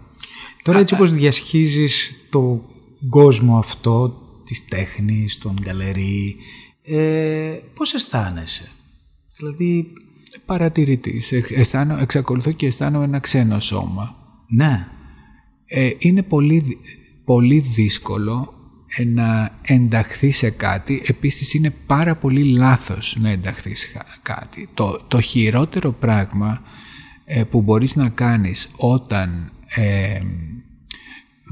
Speaker 1: Τώρα έτσι όπως διασχίζεις το κόσμο αυτό της τέχνης, των γκαλερί, ε, πώς αισθάνεσαι; Δηλαδή,
Speaker 2: Παρατηρητής. Ε, αισθάνω- εξακολουθώ και αισθάνομαι ένα ξένο σώμα.
Speaker 1: ναι,
Speaker 2: Ε, είναι πολύ, δυ- πολύ δύσκολο ε, να ενταχθεί σε κάτι. Επίσης είναι πάρα πολύ λάθος να ενταχθεί σε χα- κάτι. Το, το χειρότερο πράγμα ε, που μπορείς να κάνεις όταν ε,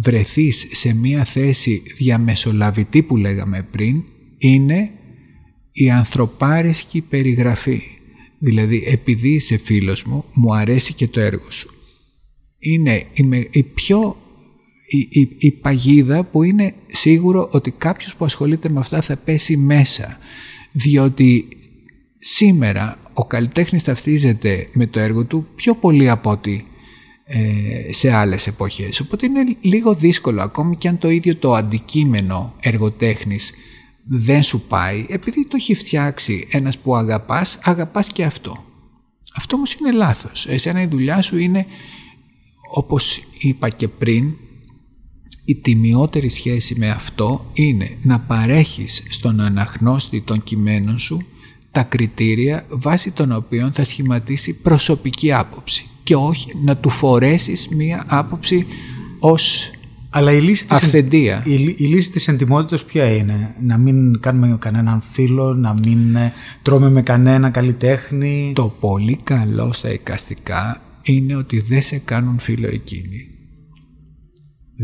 Speaker 2: βρεθείς σε μία θέση διαμεσολαβητή που λέγαμε πριν είναι η ανθρωπάρισκη περιγραφή. Δηλαδή επειδή είσαι φίλος μου, μου αρέσει και το έργο σου. Είναι η, με- η πιο η, η, η παγίδα που είναι σίγουρο ότι κάποιος που ασχολείται με αυτά θα πέσει μέσα. Διότι σήμερα ο καλλιτέχνης ταυτίζεται με το έργο του πιο πολύ από ότι ε, σε άλλες εποχές. Οπότε είναι λίγο δύσκολο ακόμη και αν το ίδιο το αντικείμενο εργοτέχνης δεν σου πάει επειδή το έχει φτιάξει ένας που αγαπάς, αγαπάς και αυτό. Αυτό όμως είναι λάθος. Εσένα η δουλειά σου είναι όπως είπα και πριν η τιμιότερη σχέση με αυτό είναι να παρέχεις στον αναχνώστη των κειμένων σου τα κριτήρια βάσει των οποίων θα σχηματίσει προσωπική άποψη και όχι να του φορέσεις μία άποψη ως
Speaker 1: αλλά η λύση,
Speaker 2: αυθεντία.
Speaker 1: Της, η, η λύση της εντιμότητας ποια είναι, να μην κάνουμε κανέναν φίλο, να μην ε, τρώμε με κανένα καλλιτέχνη;
Speaker 2: Το πολύ καλό στα εικαστικά είναι ότι δεν σε κάνουν φίλο εκείνοι.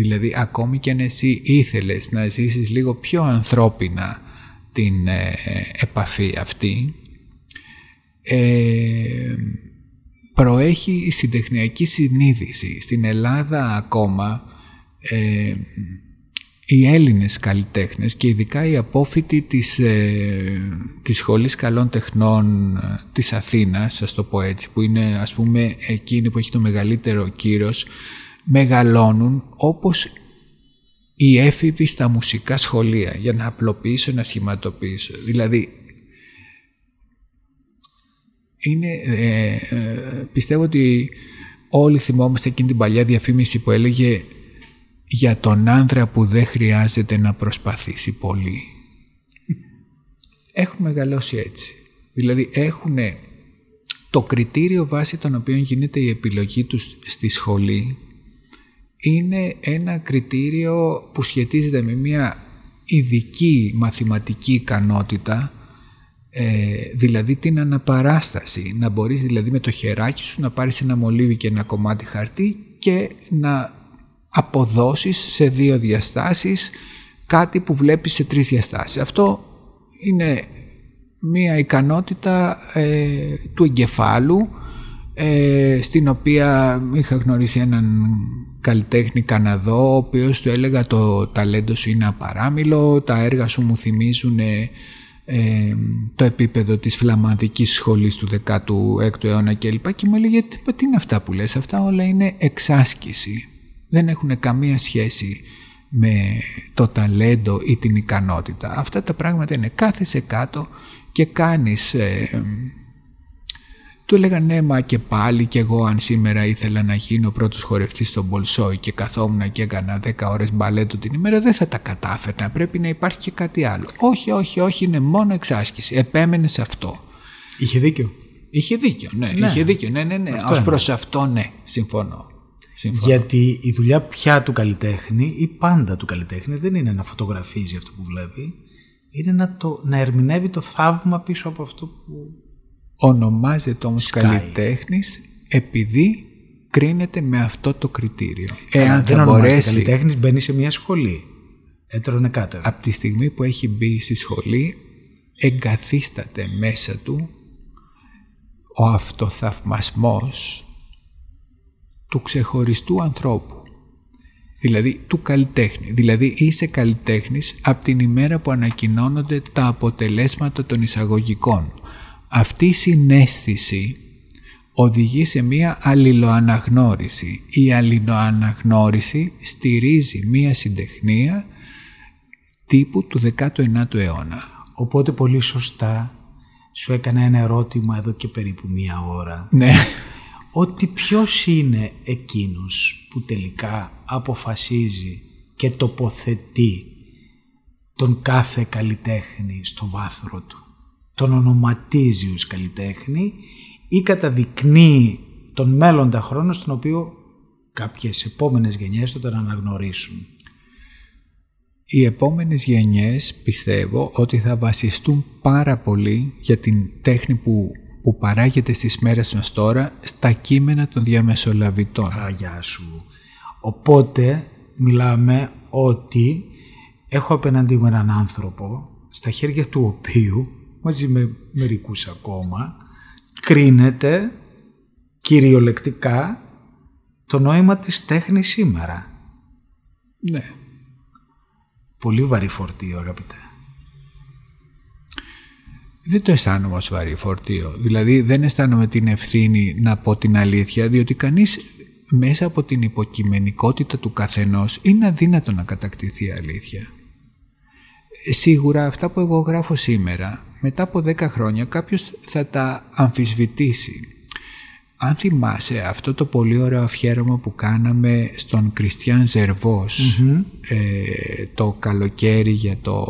Speaker 2: Δηλαδή ακόμη και αν εσύ ήθελες να ζήσεις λίγο πιο ανθρώπινα την ε, επαφή αυτή ε, προέχει η συντεχνιακή συνείδηση. Στην Ελλάδα ακόμα ε, οι Έλληνες καλλιτέχνες και ειδικά οι απόφοιτοι της, ε, της Σχολής Καλών Τεχνών ε, της Αθήνας, σας το πω έτσι, που είναι ας πούμε εκείνη που έχει το μεγαλύτερο κύρος, μεγαλώνουν όπως οι έφηβοι στα μουσικά σχολεία για να απλοποιήσω, να σχηματοποιήσω. Δηλαδή, είναι, ε, ε, πιστεύω ότι όλοι θυμόμαστε εκείνη την παλιά διαφήμιση που έλεγε για τον άνδρα που δεν χρειάζεται να προσπαθήσει πολύ. Έχουν μεγαλώσει έτσι. Δηλαδή έχουν το κριτήριο βάσει των οποίων γίνεται η επιλογή τους στη σχολή είναι ένα κριτήριο που σχετίζεται με μια ειδική μαθηματική ικανότητα ε, δηλαδή την αναπαράσταση να μπορείς δηλαδή με το χεράκι σου να πάρεις ένα μολύβι και ένα κομμάτι χαρτί και να αποδώσεις σε δύο διαστάσεις κάτι που βλέπεις σε τρεις διαστάσεις. Αυτό είναι μία ικανότητα ε, του εγκεφάλου ε, στην οποία είχα γνωρίσει έναν καλλιτέχνη Καναδό ο οποίος του έλεγα το ταλέντο σου είναι απαράμιλο, τα έργα σου μου θυμίζουν ε, το επίπεδο της φλαμανδικής σχολής του 16ου αιώνα κλπ. Και μου έλεγε τι είναι αυτά που λες, αυτά όλα είναι εξάσκηση δεν έχουν καμία σχέση με το ταλέντο ή την ικανότητα. Αυτά τα πράγματα είναι κάθεσαι κάτω και κάνεις... Ε, του έλεγα ναι μα και πάλι και εγώ αν σήμερα ήθελα να γίνω πρώτος χορευτής στον Μπολσόη και καθόμουν και έκανα 10 ώρες μπαλέτο την ημέρα δεν θα τα κατάφερνα, πρέπει να υπάρχει και κάτι άλλο. Όχι, όχι, όχι, είναι μόνο εξάσκηση. Επέμενε σε αυτό.
Speaker 1: Είχε δίκιο.
Speaker 2: Είχε δίκιο, ναι. ναι. Είχε δίκιο, ναι, ναι, ναι. Ως προς αυτό, ναι, συμφωνώ.
Speaker 1: Γιατί η δουλειά πια του καλλιτέχνη ή πάντα του καλλιτέχνη δεν είναι να φωτογραφίζει αυτό που βλέπει, είναι να, το, να ερμηνεύει το θαύμα πίσω από αυτό που
Speaker 2: Ονομάζεται όμως καλλιτέχνης επειδή κρίνεται με αυτό το κριτήριο.
Speaker 1: Εάν δεν θα μπορέσει... καλλιτέχνης μπαίνει σε μια σχολή. Έτερο κάτω.
Speaker 2: Από τη στιγμή που έχει μπει στη σχολή εγκαθίσταται μέσα του ο αυτοθαυμασμός του ξεχωριστού ανθρώπου. Δηλαδή του καλλιτέχνη. Δηλαδή είσαι καλλιτέχνης από την ημέρα που ανακοινώνονται τα αποτελέσματα των εισαγωγικών. Αυτή η συνέστηση οδηγεί σε μία αλληλοαναγνώριση. Η αλληλοαναγνώριση στηρίζει μία συντεχνία τύπου του 19ου αιώνα.
Speaker 1: Οπότε πολύ σωστά σου έκανα ένα ερώτημα εδώ και περίπου μία ώρα.
Speaker 2: Ναι
Speaker 1: ότι ποιος είναι εκείνος που τελικά αποφασίζει και τοποθετεί τον κάθε καλλιτέχνη στο βάθρο του; Τον ονοματίζει ως καλλιτέχνη ή καταδεικνύει τον μέλλοντα χρόνο στον οποίο κάποιες επόμενες γενιές θα τον αναγνωρίσουν.
Speaker 2: Οι επόμενες γενιές πιστεύω ότι θα βασιστούν πάρα πολύ για την τέχνη που που παράγεται στις μέρες μας τώρα στα κείμενα των διαμεσολαβητών.
Speaker 1: Αγιά σου. Οπότε μιλάμε ότι έχω απέναντί μου έναν άνθρωπο στα χέρια του οποίου μαζί με μερικούς ακόμα κρίνεται κυριολεκτικά το νόημα της τέχνης σήμερα.
Speaker 2: Ναι.
Speaker 1: Πολύ βαρύ φορτίο αγαπητέ
Speaker 2: δεν το αισθάνομαι ως βαρύ φορτίο. Δηλαδή δεν αισθάνομαι την ευθύνη να πω την αλήθεια, διότι κανείς μέσα από την υποκειμενικότητα του καθενός είναι αδύνατο να κατακτηθεί αλήθεια. Σίγουρα αυτά που εγώ γράφω σήμερα, μετά από 10 χρόνια κάποιος θα τα αμφισβητήσει. Αν θυμάσαι αυτό το πολύ ωραίο αφιέρωμα που κάναμε στον Κριστιαν Ζερβός ε, το καλοκαίρι για, το,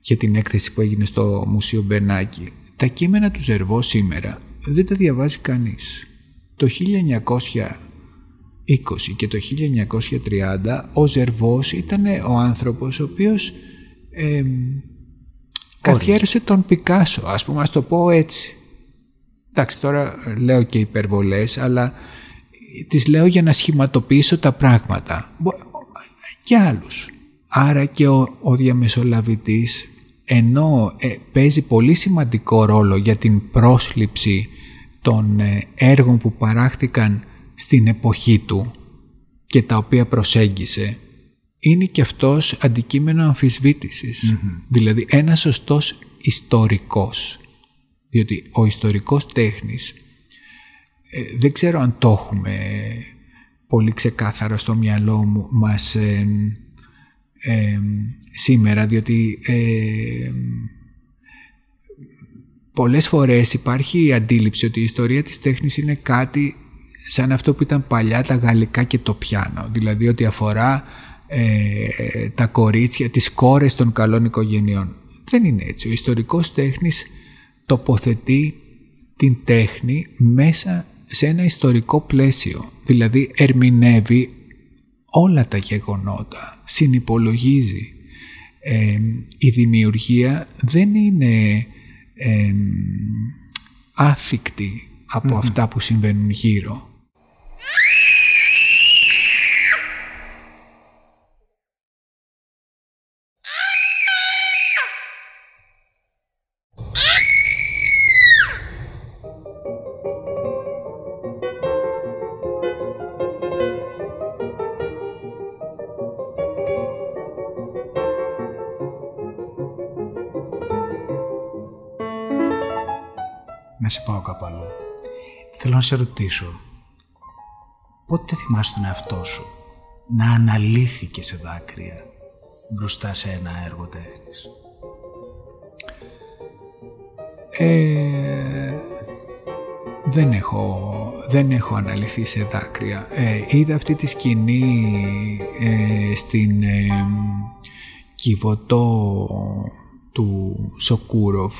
Speaker 2: για την έκθεση που έγινε στο Μουσείο Μπενάκη. Τα κείμενα του Ζερβός σήμερα δεν τα διαβάζει κανείς. Το 1920 και το 1930 ο Ζερβός ήταν ο άνθρωπος ο οποίος ε, καθιέρωσε τον Πικάσο, ας πούμε, ας το πω έτσι. Εντάξει, τώρα λέω και υπερβολές, αλλά τις λέω για να σχηματοποιήσω τα πράγματα. Και άλλους. Άρα και ο, ο διαμεσολαβητής, ενώ ε, παίζει πολύ σημαντικό ρόλο για την πρόσληψη των ε, έργων που παράχθηκαν στην εποχή του και τα οποία προσέγγισε, είναι και αυτός αντικείμενο Δηλαδή ένας σωστός ιστορικός. Διότι ο ιστορικός τέχνης ε, δεν ξέρω αν το έχουμε πολύ ξεκάθαρο στο μυαλό μου μας ε, ε, σήμερα. Διότι πολλές φορές υπάρχει η αντίληψη ότι η ιστορία της τέχνης είναι κάτι σαν αυτό που ήταν παλιά τα γαλλικά και το πιάνο. Δηλαδή ότι αφορά ε, τα κορίτσια, τις κόρες των καλών οικογενειών. Δεν είναι έτσι. Ο ιστορικός τέχνης τοποθετεί την τέχνη μέσα σε ένα ιστορικό πλαίσιο. Δηλαδή ερμηνεύει όλα τα γεγονότα, συνυπολογίζει. Ε, η δημιουργία δεν είναι ε, άθικτη από αυτά που συμβαίνουν γύρω.
Speaker 1: Σε πάω κάπου αλλού. Θέλω να σε ρωτήσω, πότε θυμάσαι τον εαυτό σου να αναλύθηκε σε δάκρυα μπροστά σε ένα έργο τέχνης;
Speaker 2: Ε, δεν, έχω, δεν έχω αναλυθεί σε δάκρυα. Ε, είδα αυτή τη σκηνή ε, στην ε, κυβωτό του Σοκούροφ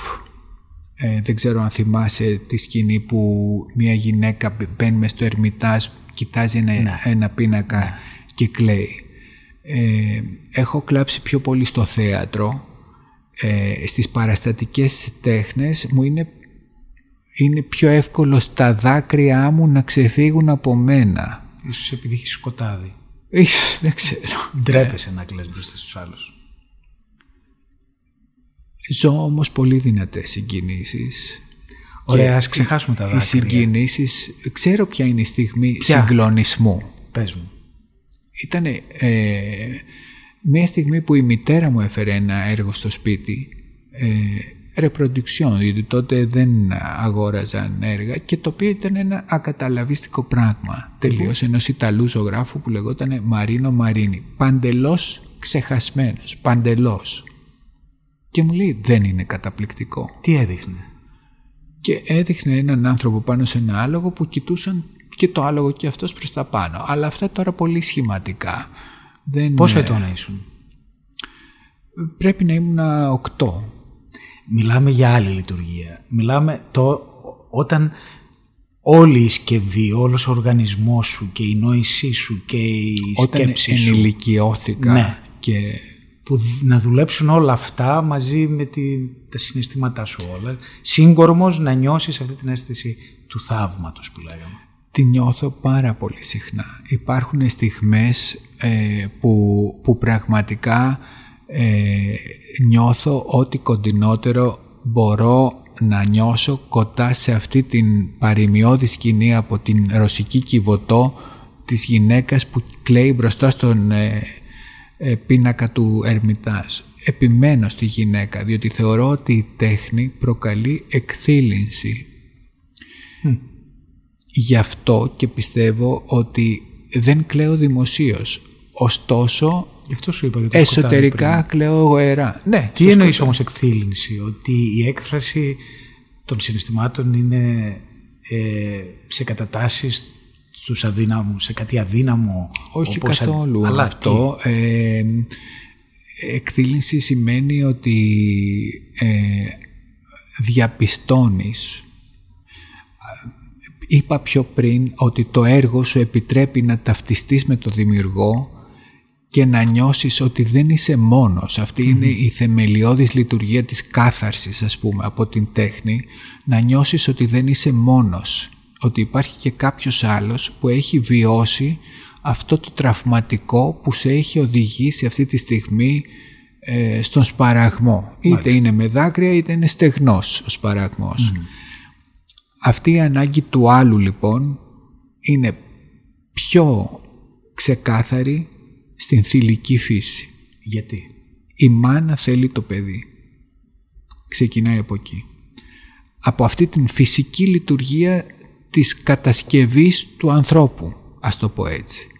Speaker 2: ε, δεν ξέρω αν θυμάσαι τη σκηνή που μια γυναίκα μπαίνει μες στο Ερμητάζ, κοιτάζει ένα, ναι. πίνακα ναι. και κλαίει. Ε, έχω κλάψει πιο πολύ στο θέατρο. Ε, στις παραστατικές τέχνες μου είναι, είναι πιο εύκολο στα δάκρυά μου να ξεφύγουν από μένα.
Speaker 1: Ίσως επειδή έχεις σκοτάδι.
Speaker 2: Ίσως, δεν ξέρω.
Speaker 1: Ντρέπεσαι να κλαις μπροστά στους άλλους.
Speaker 2: Ζω όμως πολύ δυνατές συγκινήσεις.
Speaker 1: Ωραία, ας ξεχάσουμε τα δάκρυα. Οι
Speaker 2: συγκινήσεις, ξέρω ποια είναι η στιγμή ποια; συγκλονισμού.
Speaker 1: Πες μου.
Speaker 2: Ήταν ε, μια στιγμή που η μητέρα μου έφερε ένα έργο στο σπίτι, ε, reproduction, γιατί τότε δεν αγόραζαν έργα και το οποίο ήταν ένα ακαταλαβίστικο πράγμα. Τελείως ενός Ιταλού ζωγράφου που λεγόταν Μαρίνο Μαρίνι. Παντελώς ξεχασμένος, παντελώς. Και μου λέει δεν είναι καταπληκτικό.
Speaker 1: Τι έδειχνε;
Speaker 2: Και έδειχνε έναν άνθρωπο πάνω σε ένα άλογο που κοιτούσαν και το άλογο και αυτός προς τα πάνω. Αλλά αυτά τώρα πολύ σχηματικά.
Speaker 1: Δεν... Πόσο ετών ήσουν;
Speaker 2: Πρέπει να ήμουν οκτώ.
Speaker 1: Μιλάμε για άλλη λειτουργία. Μιλάμε το όταν όλη η σκευή, όλος ο οργανισμός σου και η νόησή σου και η
Speaker 2: όταν
Speaker 1: σκέψη σου.
Speaker 2: Όταν ενηλικιώθηκα ναι. και
Speaker 1: που να δουλέψουν όλα αυτά μαζί με τη, τα συναισθήματά σου όλα. Σύγκορμος να νιώσεις αυτή την αίσθηση του θαύματος που λέγαμε.
Speaker 2: Τη νιώθω πάρα πολύ συχνά. Υπάρχουν στιγμές ε, που, που πραγματικά ε, νιώθω ότι κοντινότερο μπορώ να νιώσω κοντά σε αυτή την παρημιώδη σκηνή από την ρωσική κυβωτό της γυναίκας που κλαίει μπροστά στον ε, ε, πίνακα του Ερμητάς. Επιμένω στη γυναίκα, διότι θεωρώ ότι η τέχνη προκαλεί εκθήλυνση. Γι' αυτό και πιστεύω ότι δεν κλαίω δημοσίως. Ωστόσο...
Speaker 1: Γι' αυτό σου είπα για το
Speaker 2: Εσωτερικά κλαίω γοερά. Ναι,
Speaker 1: Τι εννοείς όμως εκθήλυνση, ότι η έκφραση των συναισθημάτων είναι ε, σε κατατάσεις στους αδύναμους, σε κάτι αδύναμο.
Speaker 2: Όχι καθόλου αλλά αυτό. Ε, εκθήλυνση σημαίνει ότι ε, διαπιστώνεις Είπα πιο πριν ότι το έργο σου επιτρέπει να ταυτιστείς με το δημιουργό και να νιώσεις ότι δεν είσαι μόνος. είναι η θεμελιώδης λειτουργία της κάθαρσης, ας πούμε, από την τέχνη. Να νιώσεις ότι δεν είσαι μόνος. Ότι υπάρχει και κάποιος άλλος που έχει βιώσει αυτό το τραυματικό που σε έχει οδηγήσει αυτή τη στιγμή ε, στον σπαραγμό. Είτε είναι με δάκρυα είτε είναι στεγνός ο σπαραγμός. Αυτή η ανάγκη του άλλου λοιπόν είναι πιο ξεκάθαρη στην θηλυκή φύση.
Speaker 1: Γιατί;
Speaker 2: Η μάνα θέλει το παιδί. Ξεκινάει από εκεί. Από αυτή την φυσική λειτουργία της κατασκευής του ανθρώπου, ας το πω έτσι.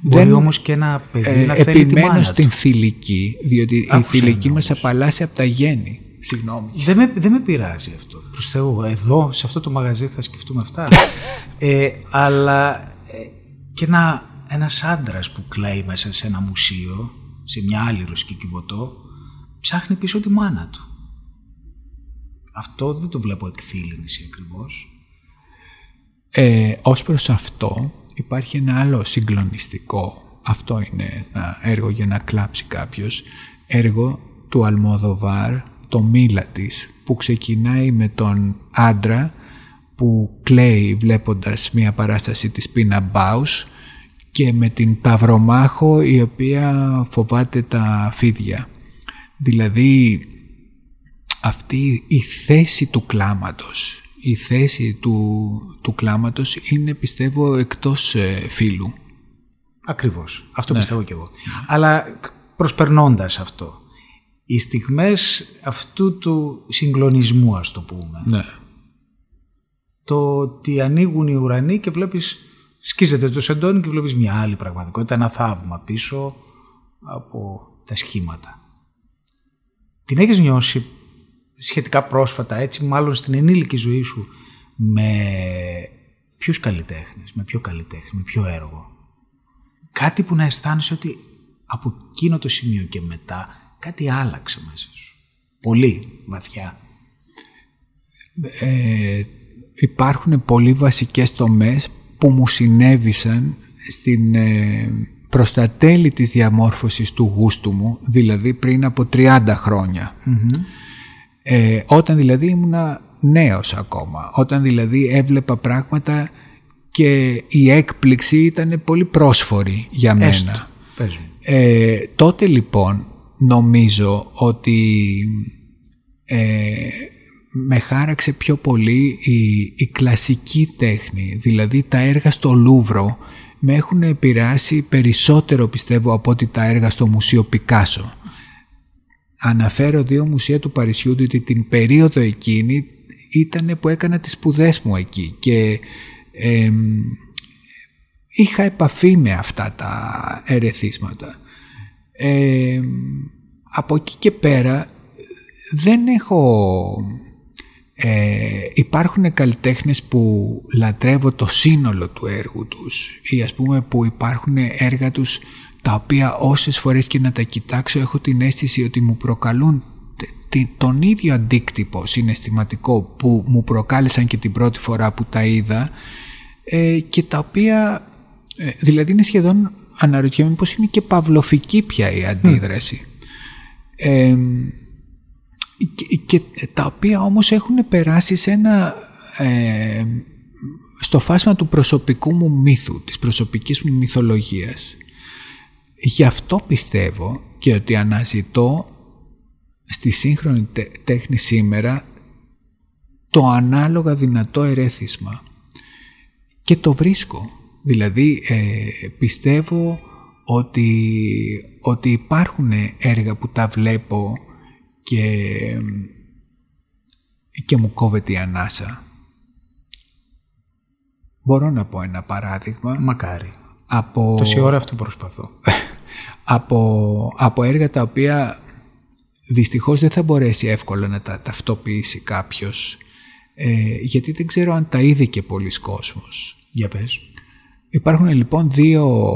Speaker 1: Μπορεί Δεν, όμως και ένα παιδί ε, να
Speaker 2: θέλει τη
Speaker 1: μάνα
Speaker 2: στην θηλυκή, διότι η θηλυκή μας απαλλάσσει από τα γέννη. Συγγνώμη.
Speaker 1: Δεν με, δεν με πειράζει αυτό. Προς Θεού, εδώ, σε αυτό το μαγαζί θα σκεφτούμε αυτά. ε, αλλά ε, και ένα, ένας άντρας που κλαίει μέσα σε ένα μουσείο, σε μια άλλη ρωσική κυβωτό, ψάχνει πίσω τη μάνα του. Αυτό δεν το βλέπω εκθήλυνση ακριβώς.
Speaker 2: Ε, ως προς αυτό υπάρχει ένα άλλο συγκλονιστικό, αυτό είναι ένα έργο για να κλάψει κάποιος, έργο του Αλμόδοβάρ το μήλα της που ξεκινάει με τον άντρα που κλαίει βλέποντας μια παράσταση της Πίνα Μπάους και με την Παυρομάχο η οποία φοβάται τα φίδια. Δηλαδή αυτή η θέση του κλάματος, η θέση του, του κλάματος είναι πιστεύω εκτός ε, φίλου.
Speaker 1: Ακριβώς. Αυτό ναι. πιστεύω και εγώ. Αλλά προσπερνώντας αυτό, οι στιγμές αυτού του συγκλονισμού ας το πούμε.
Speaker 2: Ναι.
Speaker 1: Το ότι ανοίγουν οι ουρανοί και βλέπεις, σκίζεται το σεντόνι και βλέπεις μια άλλη πραγματικότητα, ένα θαύμα πίσω από τα σχήματα. Την έχεις νιώσει σχετικά πρόσφατα, έτσι μάλλον στην ενήλικη ζωή σου, με ποιους καλλιτέχνες, με ποιο καλλιτέχνη, με ποιο έργο. Κάτι που να αισθάνεσαι ότι από εκείνο το σημείο και μετά κάτι άλλαξε μέσα σου. Πολύ βαθιά.
Speaker 2: Ε, υπάρχουν πολύ βασικές τομές που μου συνέβησαν στην, ε, προς τα τέλη της διαμόρφωσης του γούστου μου, δηλαδή πριν από 30 χρονια Ε, όταν δηλαδή ήμουνα νέος ακόμα, όταν δηλαδή έβλεπα πράγματα και η έκπληξη ήταν πολύ πρόσφορη για μένα.
Speaker 1: Έστω.
Speaker 2: Ε, τότε λοιπόν νομίζω ότι ε, με χάραξε πιο πολύ η, η κλασική τέχνη, δηλαδή τα έργα στο Λούβρο με έχουν επηρεάσει περισσότερο πιστεύω από ότι τα έργα στο Μουσείο Πικάσο. Αναφέρω δύο μουσεία του Παρισιού ότι την περίοδο εκείνη ήταν που έκανα τις σπουδές μου εκεί και είχα επαφή με αυτά τα ερεθίσματα. Από εκεί και πέρα δεν έχω... Ε, υπάρχουν καλλιτέχνες που λατρεύω το σύνολο του έργου τους ή ας πούμε που υπάρχουν έργα τους τα οποία όσες φορές και να τα κοιτάξω έχω την αίσθηση ότι μου προκαλούν τον ίδιο αντίκτυπο συναισθηματικό που μου προκάλεσαν και την πρώτη φορά που τα είδα ε, και τα οποία ε, δηλαδή είναι σχεδόν αναρωτιέμαι πως είναι και παυλοφική πια η αντίδραση. και, τα οποία όμως έχουν περάσει σε ένα, στο φάσμα του προσωπικού μου μύθου, της προσωπικής μου μυθολογίας. Γι' αυτό πιστεύω και ότι αναζητώ στη σύγχρονη τέχνη σήμερα το ανάλογα δυνατό ερέθισμα. Και το βρίσκω. Δηλαδή ε, πιστεύω ότι, ότι υπάρχουν έργα που τα βλέπω και, και μου κόβεται η ανάσα. Μπορώ να πω ένα παράδειγμα.
Speaker 1: Μακάρι.
Speaker 2: Από...
Speaker 1: Τόση ώρα αυτό προσπαθώ.
Speaker 2: από, από έργα τα οποία δυστυχώς δεν θα μπορέσει εύκολα να τα ταυτοποιήσει κάποιος ε, γιατί δεν ξέρω αν τα είδε και πολλοί κόσμος.
Speaker 1: Για πες.
Speaker 2: Υπάρχουν λοιπόν δύο...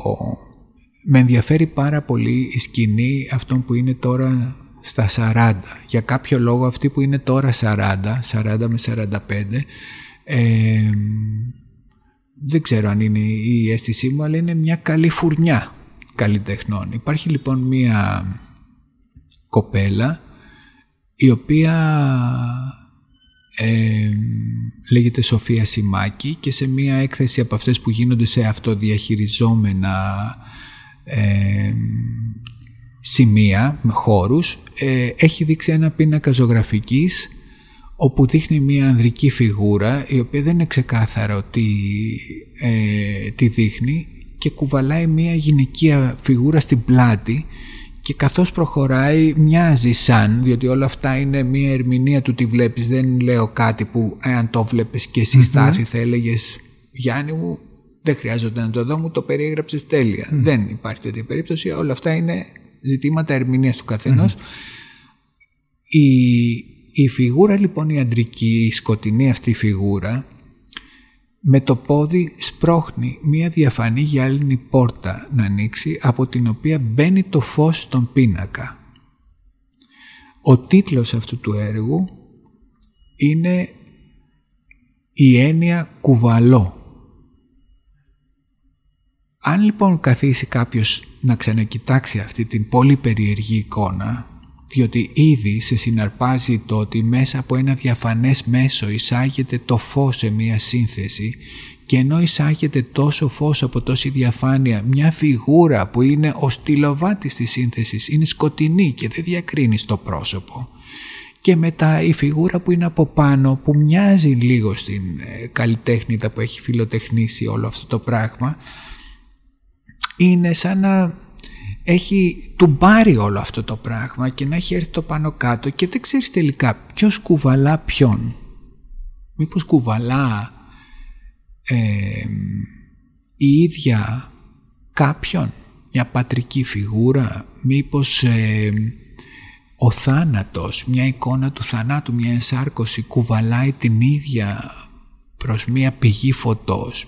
Speaker 2: Με ενδιαφέρει πάρα πολύ η σκηνή αυτών που είναι τώρα στα 40. Για κάποιο λόγο αυτοί που είναι τώρα 40, 40 με 45, ε, δεν ξέρω αν είναι η αίσθησή μου, αλλά είναι μια καλή φουρνιά καλλιτεχνών. Υπάρχει λοιπόν μια κοπέλα η οποία ε, λέγεται Σοφία Σιμάκη και σε μια έκθεση από αυτές που γίνονται σε αυτοδιαχειριζόμενα ε, σημεία με χώρους ε, έχει δείξει ένα πίνακα ζωγραφικής όπου δείχνει μια ανδρική φιγούρα η οποία δεν είναι ξεκάθαρο τι, ε, τι δείχνει και κουβαλάει μια γυναικεία φιγούρα στην πλάτη και καθώς προχωράει μοιάζει σαν, διότι όλα αυτά είναι μια ερμηνεία του τι βλέπεις, δεν λέω κάτι που αν το βλέπεις και εσύ στάθη θα έλεγες Γιάννη μου δεν χρειάζεται να το δω, μου το περιέγραψες τέλεια. Δεν υπάρχει τέτοια περίπτωση, όλα αυτά είναι ζητήματα ερμηνείας του καθενος Η, η φιγούρα λοιπόν η αντρική, η σκοτεινή αυτή φιγούρα με το πόδι σπρώχνει μία διαφανή γυάλινη πόρτα να ανοίξει από την οποία μπαίνει το φως στον πίνακα. Ο τίτλος αυτού του έργου είναι η έννοια κουβαλό. Αν λοιπόν καθίσει κάποιος να ξανακοιτάξει αυτή την πολύ περιεργή εικόνα διότι ήδη σε συναρπάζει το ότι μέσα από ένα διαφανές μέσο εισάγεται το φως σε μία σύνθεση και ενώ εισάγεται τόσο φως από τόση διαφάνεια μια φιγούρα που είναι ο στυλοβάτης της σύνθεσης είναι σκοτεινή και δεν διακρίνει το πρόσωπο. Και μετά η φιγούρα που είναι από πάνω που μοιάζει λίγο στην ε, καλλιτέχνητα που έχει φιλοτεχνήσει όλο αυτό το πράγμα είναι σαν να έχει του πάρει όλο αυτό το πράγμα και να έχει έρθει το πάνω κάτω και δεν ξέρεις τελικά ποιος κουβαλά ποιον. Μήπως κουβαλά η ίδια κάποιον, μια πατρική φιγούρα, μήπως ο θάνατος, μια εικόνα του θανάτου, μια ενσάρκωση κουβαλάει την ίδια προς μια πηγή φωτός.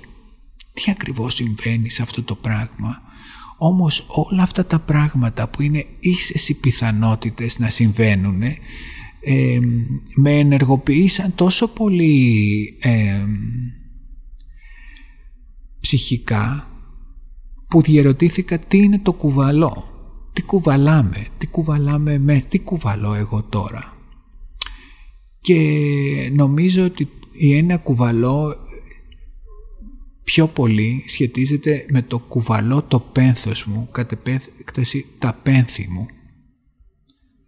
Speaker 2: Τι ακριβώς συμβαίνει σε αυτό το πράγμα; Όμως όλα αυτά τα πράγματα που είναι ίσες οι πιθανότητες να συμβαίνουν ε, με ενεργοποιήσαν τόσο πολύ ε, ψυχικά που διερωτήθηκα τι είναι το κουβαλό. Τι κουβαλάμε, τι κουβαλάμε με, τι κουβαλώ εγώ τώρα. Και νομίζω ότι η ένα κουβαλό πιο πολύ σχετίζεται με το κουβαλό το πένθος μου, κατ' επέκταση τα πένθη μου.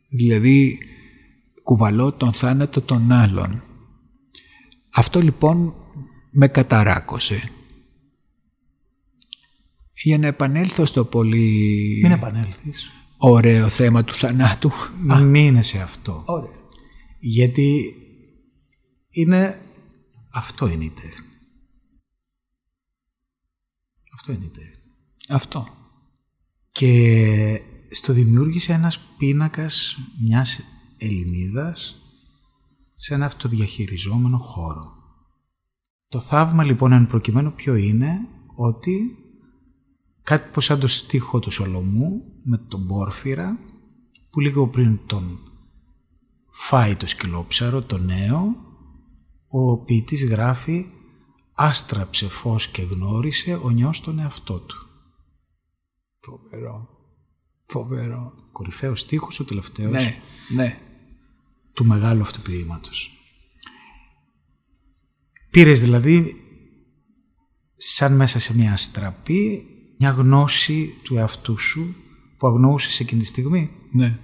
Speaker 2: Δηλαδή κουβαλώ τον θάνατο των άλλων. Αυτό λοιπόν με καταράκωσε. Για να επανέλθω στο πολύ...
Speaker 1: Μην επανέλθεις.
Speaker 2: Ωραίο θέμα του θανάτου.
Speaker 1: Μην είναι σε αυτό.
Speaker 2: Ωραία.
Speaker 1: Γιατί είναι... Αυτό είναι η τέχνη. Αυτό είναι η τέχνη.
Speaker 2: Αυτό.
Speaker 1: Και στο δημιούργησε ένας πίνακας μιας Ελληνίδας σε ένα αυτοδιαχειριζόμενο χώρο. Το θαύμα λοιπόν εν προκειμένου ποιο είναι ότι κάτι πως σαν το στίχο του Σολομού με τον Πόρφυρα που λίγο πριν τον φάει το σκυλόψαρο, το νέο, ο ποιητής γράφει άστραψε φως και γνώρισε ο νιός τον εαυτό του.
Speaker 2: Φοβερό. Φοβερό.
Speaker 1: Κορυφαίος στίχος, ο τελευταίος
Speaker 2: ναι, ναι.
Speaker 1: του μεγάλου αυτού ποιήματος. Πήρες δηλαδή σαν μέσα σε μια αστραπή μια γνώση του εαυτού σου που αγνοούσες εκείνη τη στιγμή;
Speaker 2: Ναι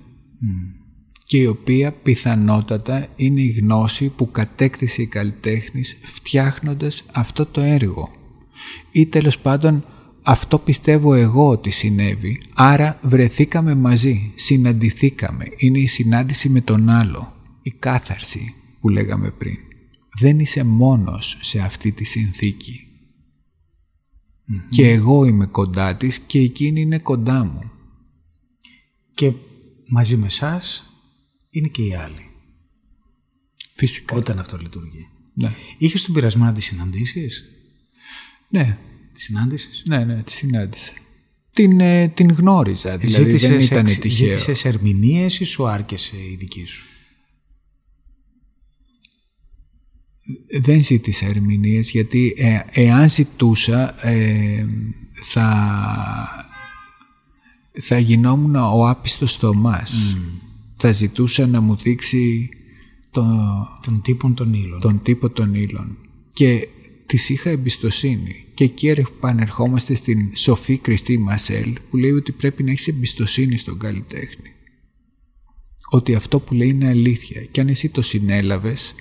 Speaker 2: και η οποία πιθανότατα είναι η γνώση που κατέκτησε η καλλιτέχνης φτιάχνοντας αυτό το έργο. Ή τέλος πάντων αυτό πιστεύω εγώ ότι συνέβη, άρα βρεθήκαμε μαζί, συναντηθήκαμε, είναι η συνάντηση με τον άλλο, η κάθαρση που λέγαμε πριν. Δεν είσαι μόνος σε αυτή τη συνθηκη Και εγώ είμαι κοντά της και εκείνη είναι κοντά μου.
Speaker 1: και μαζί με εσάς είναι και οι άλλοι.
Speaker 2: Φυσικά.
Speaker 1: Όταν αυτό λειτουργεί.
Speaker 2: Ναι.
Speaker 1: Είχες τον πειρασμό να τις συναντήσεις;
Speaker 2: Ναι.
Speaker 1: Τη συνάντησες;
Speaker 2: Ναι, ναι, τη συνάντησα. Την, ε, την γνώριζα, δηλαδή δεν ήταν
Speaker 1: εξ,
Speaker 2: τυχαίο.
Speaker 1: Ζήτησες ερμηνείες ή σου άρκεσε η δική σου;
Speaker 2: Δεν ζήτησα ερμηνείες γιατί ε, εάν ζητούσα ε, θα, θα γινόμουν ο άπιστος στο μας. Θα ζητούσα να μου δείξει το,
Speaker 1: Των τύπων των ύλων.
Speaker 2: τον τύπο των ύλων. Και της είχα εμπιστοσύνη. Και εκεί επανερχόμαστε στην σοφή Κριστή Μασέλ που λέει ότι πρέπει να έχεις εμπιστοσύνη στον καλλιτέχνη. Ότι αυτό που λέει είναι αλήθεια. Και αν εσύ το συνέλαβες,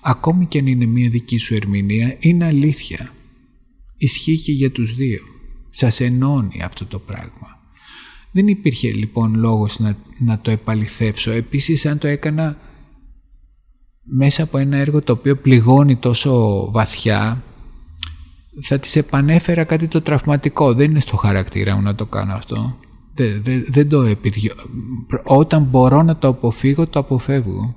Speaker 2: ακόμη και αν είναι μια δική σου ερμηνεία, είναι αλήθεια. Ισχύει και για τους δύο. Σας ενώνει αυτό το πράγμα. Δεν υπήρχε λοιπόν λόγος να, να το επαληθεύσω. Επίσης αν το έκανα μέσα από ένα έργο το οποίο πληγώνει τόσο βαθιά θα της επανέφερα κάτι το τραυματικό. Δεν είναι στο χαρακτήρα μου να το κάνω αυτό. Δεν, δεν, δεν το επιδιώ... Όταν μπορώ να το αποφύγω, το αποφεύγω.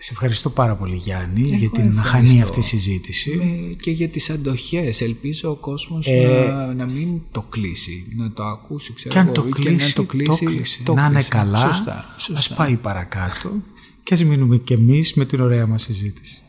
Speaker 1: Σε ευχαριστώ πάρα πολύ Γιάννη
Speaker 2: Εγώ
Speaker 1: για την
Speaker 2: ευχαριστώ.
Speaker 1: χανή αυτή συζήτηση.
Speaker 2: Με- και για τις αντοχές. Ελπίζω ο κόσμος
Speaker 1: Ε,
Speaker 2: να, να μην το κλείσει, να το ακούσει. Ξέρω
Speaker 1: Και αν
Speaker 2: εγώ,
Speaker 1: το
Speaker 2: ή
Speaker 1: κλείσει,
Speaker 2: να το κλείσει,
Speaker 1: κλείσει.
Speaker 2: το
Speaker 1: να είναι
Speaker 2: κλείσει.
Speaker 1: καλά,
Speaker 2: Σωστά,
Speaker 1: ας
Speaker 2: σωστά.
Speaker 1: πάει παρακάτω και ας μείνουμε και εμείς με την ωραία μας συζήτηση.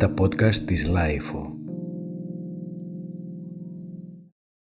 Speaker 1: Τα podcast της Λάιφο.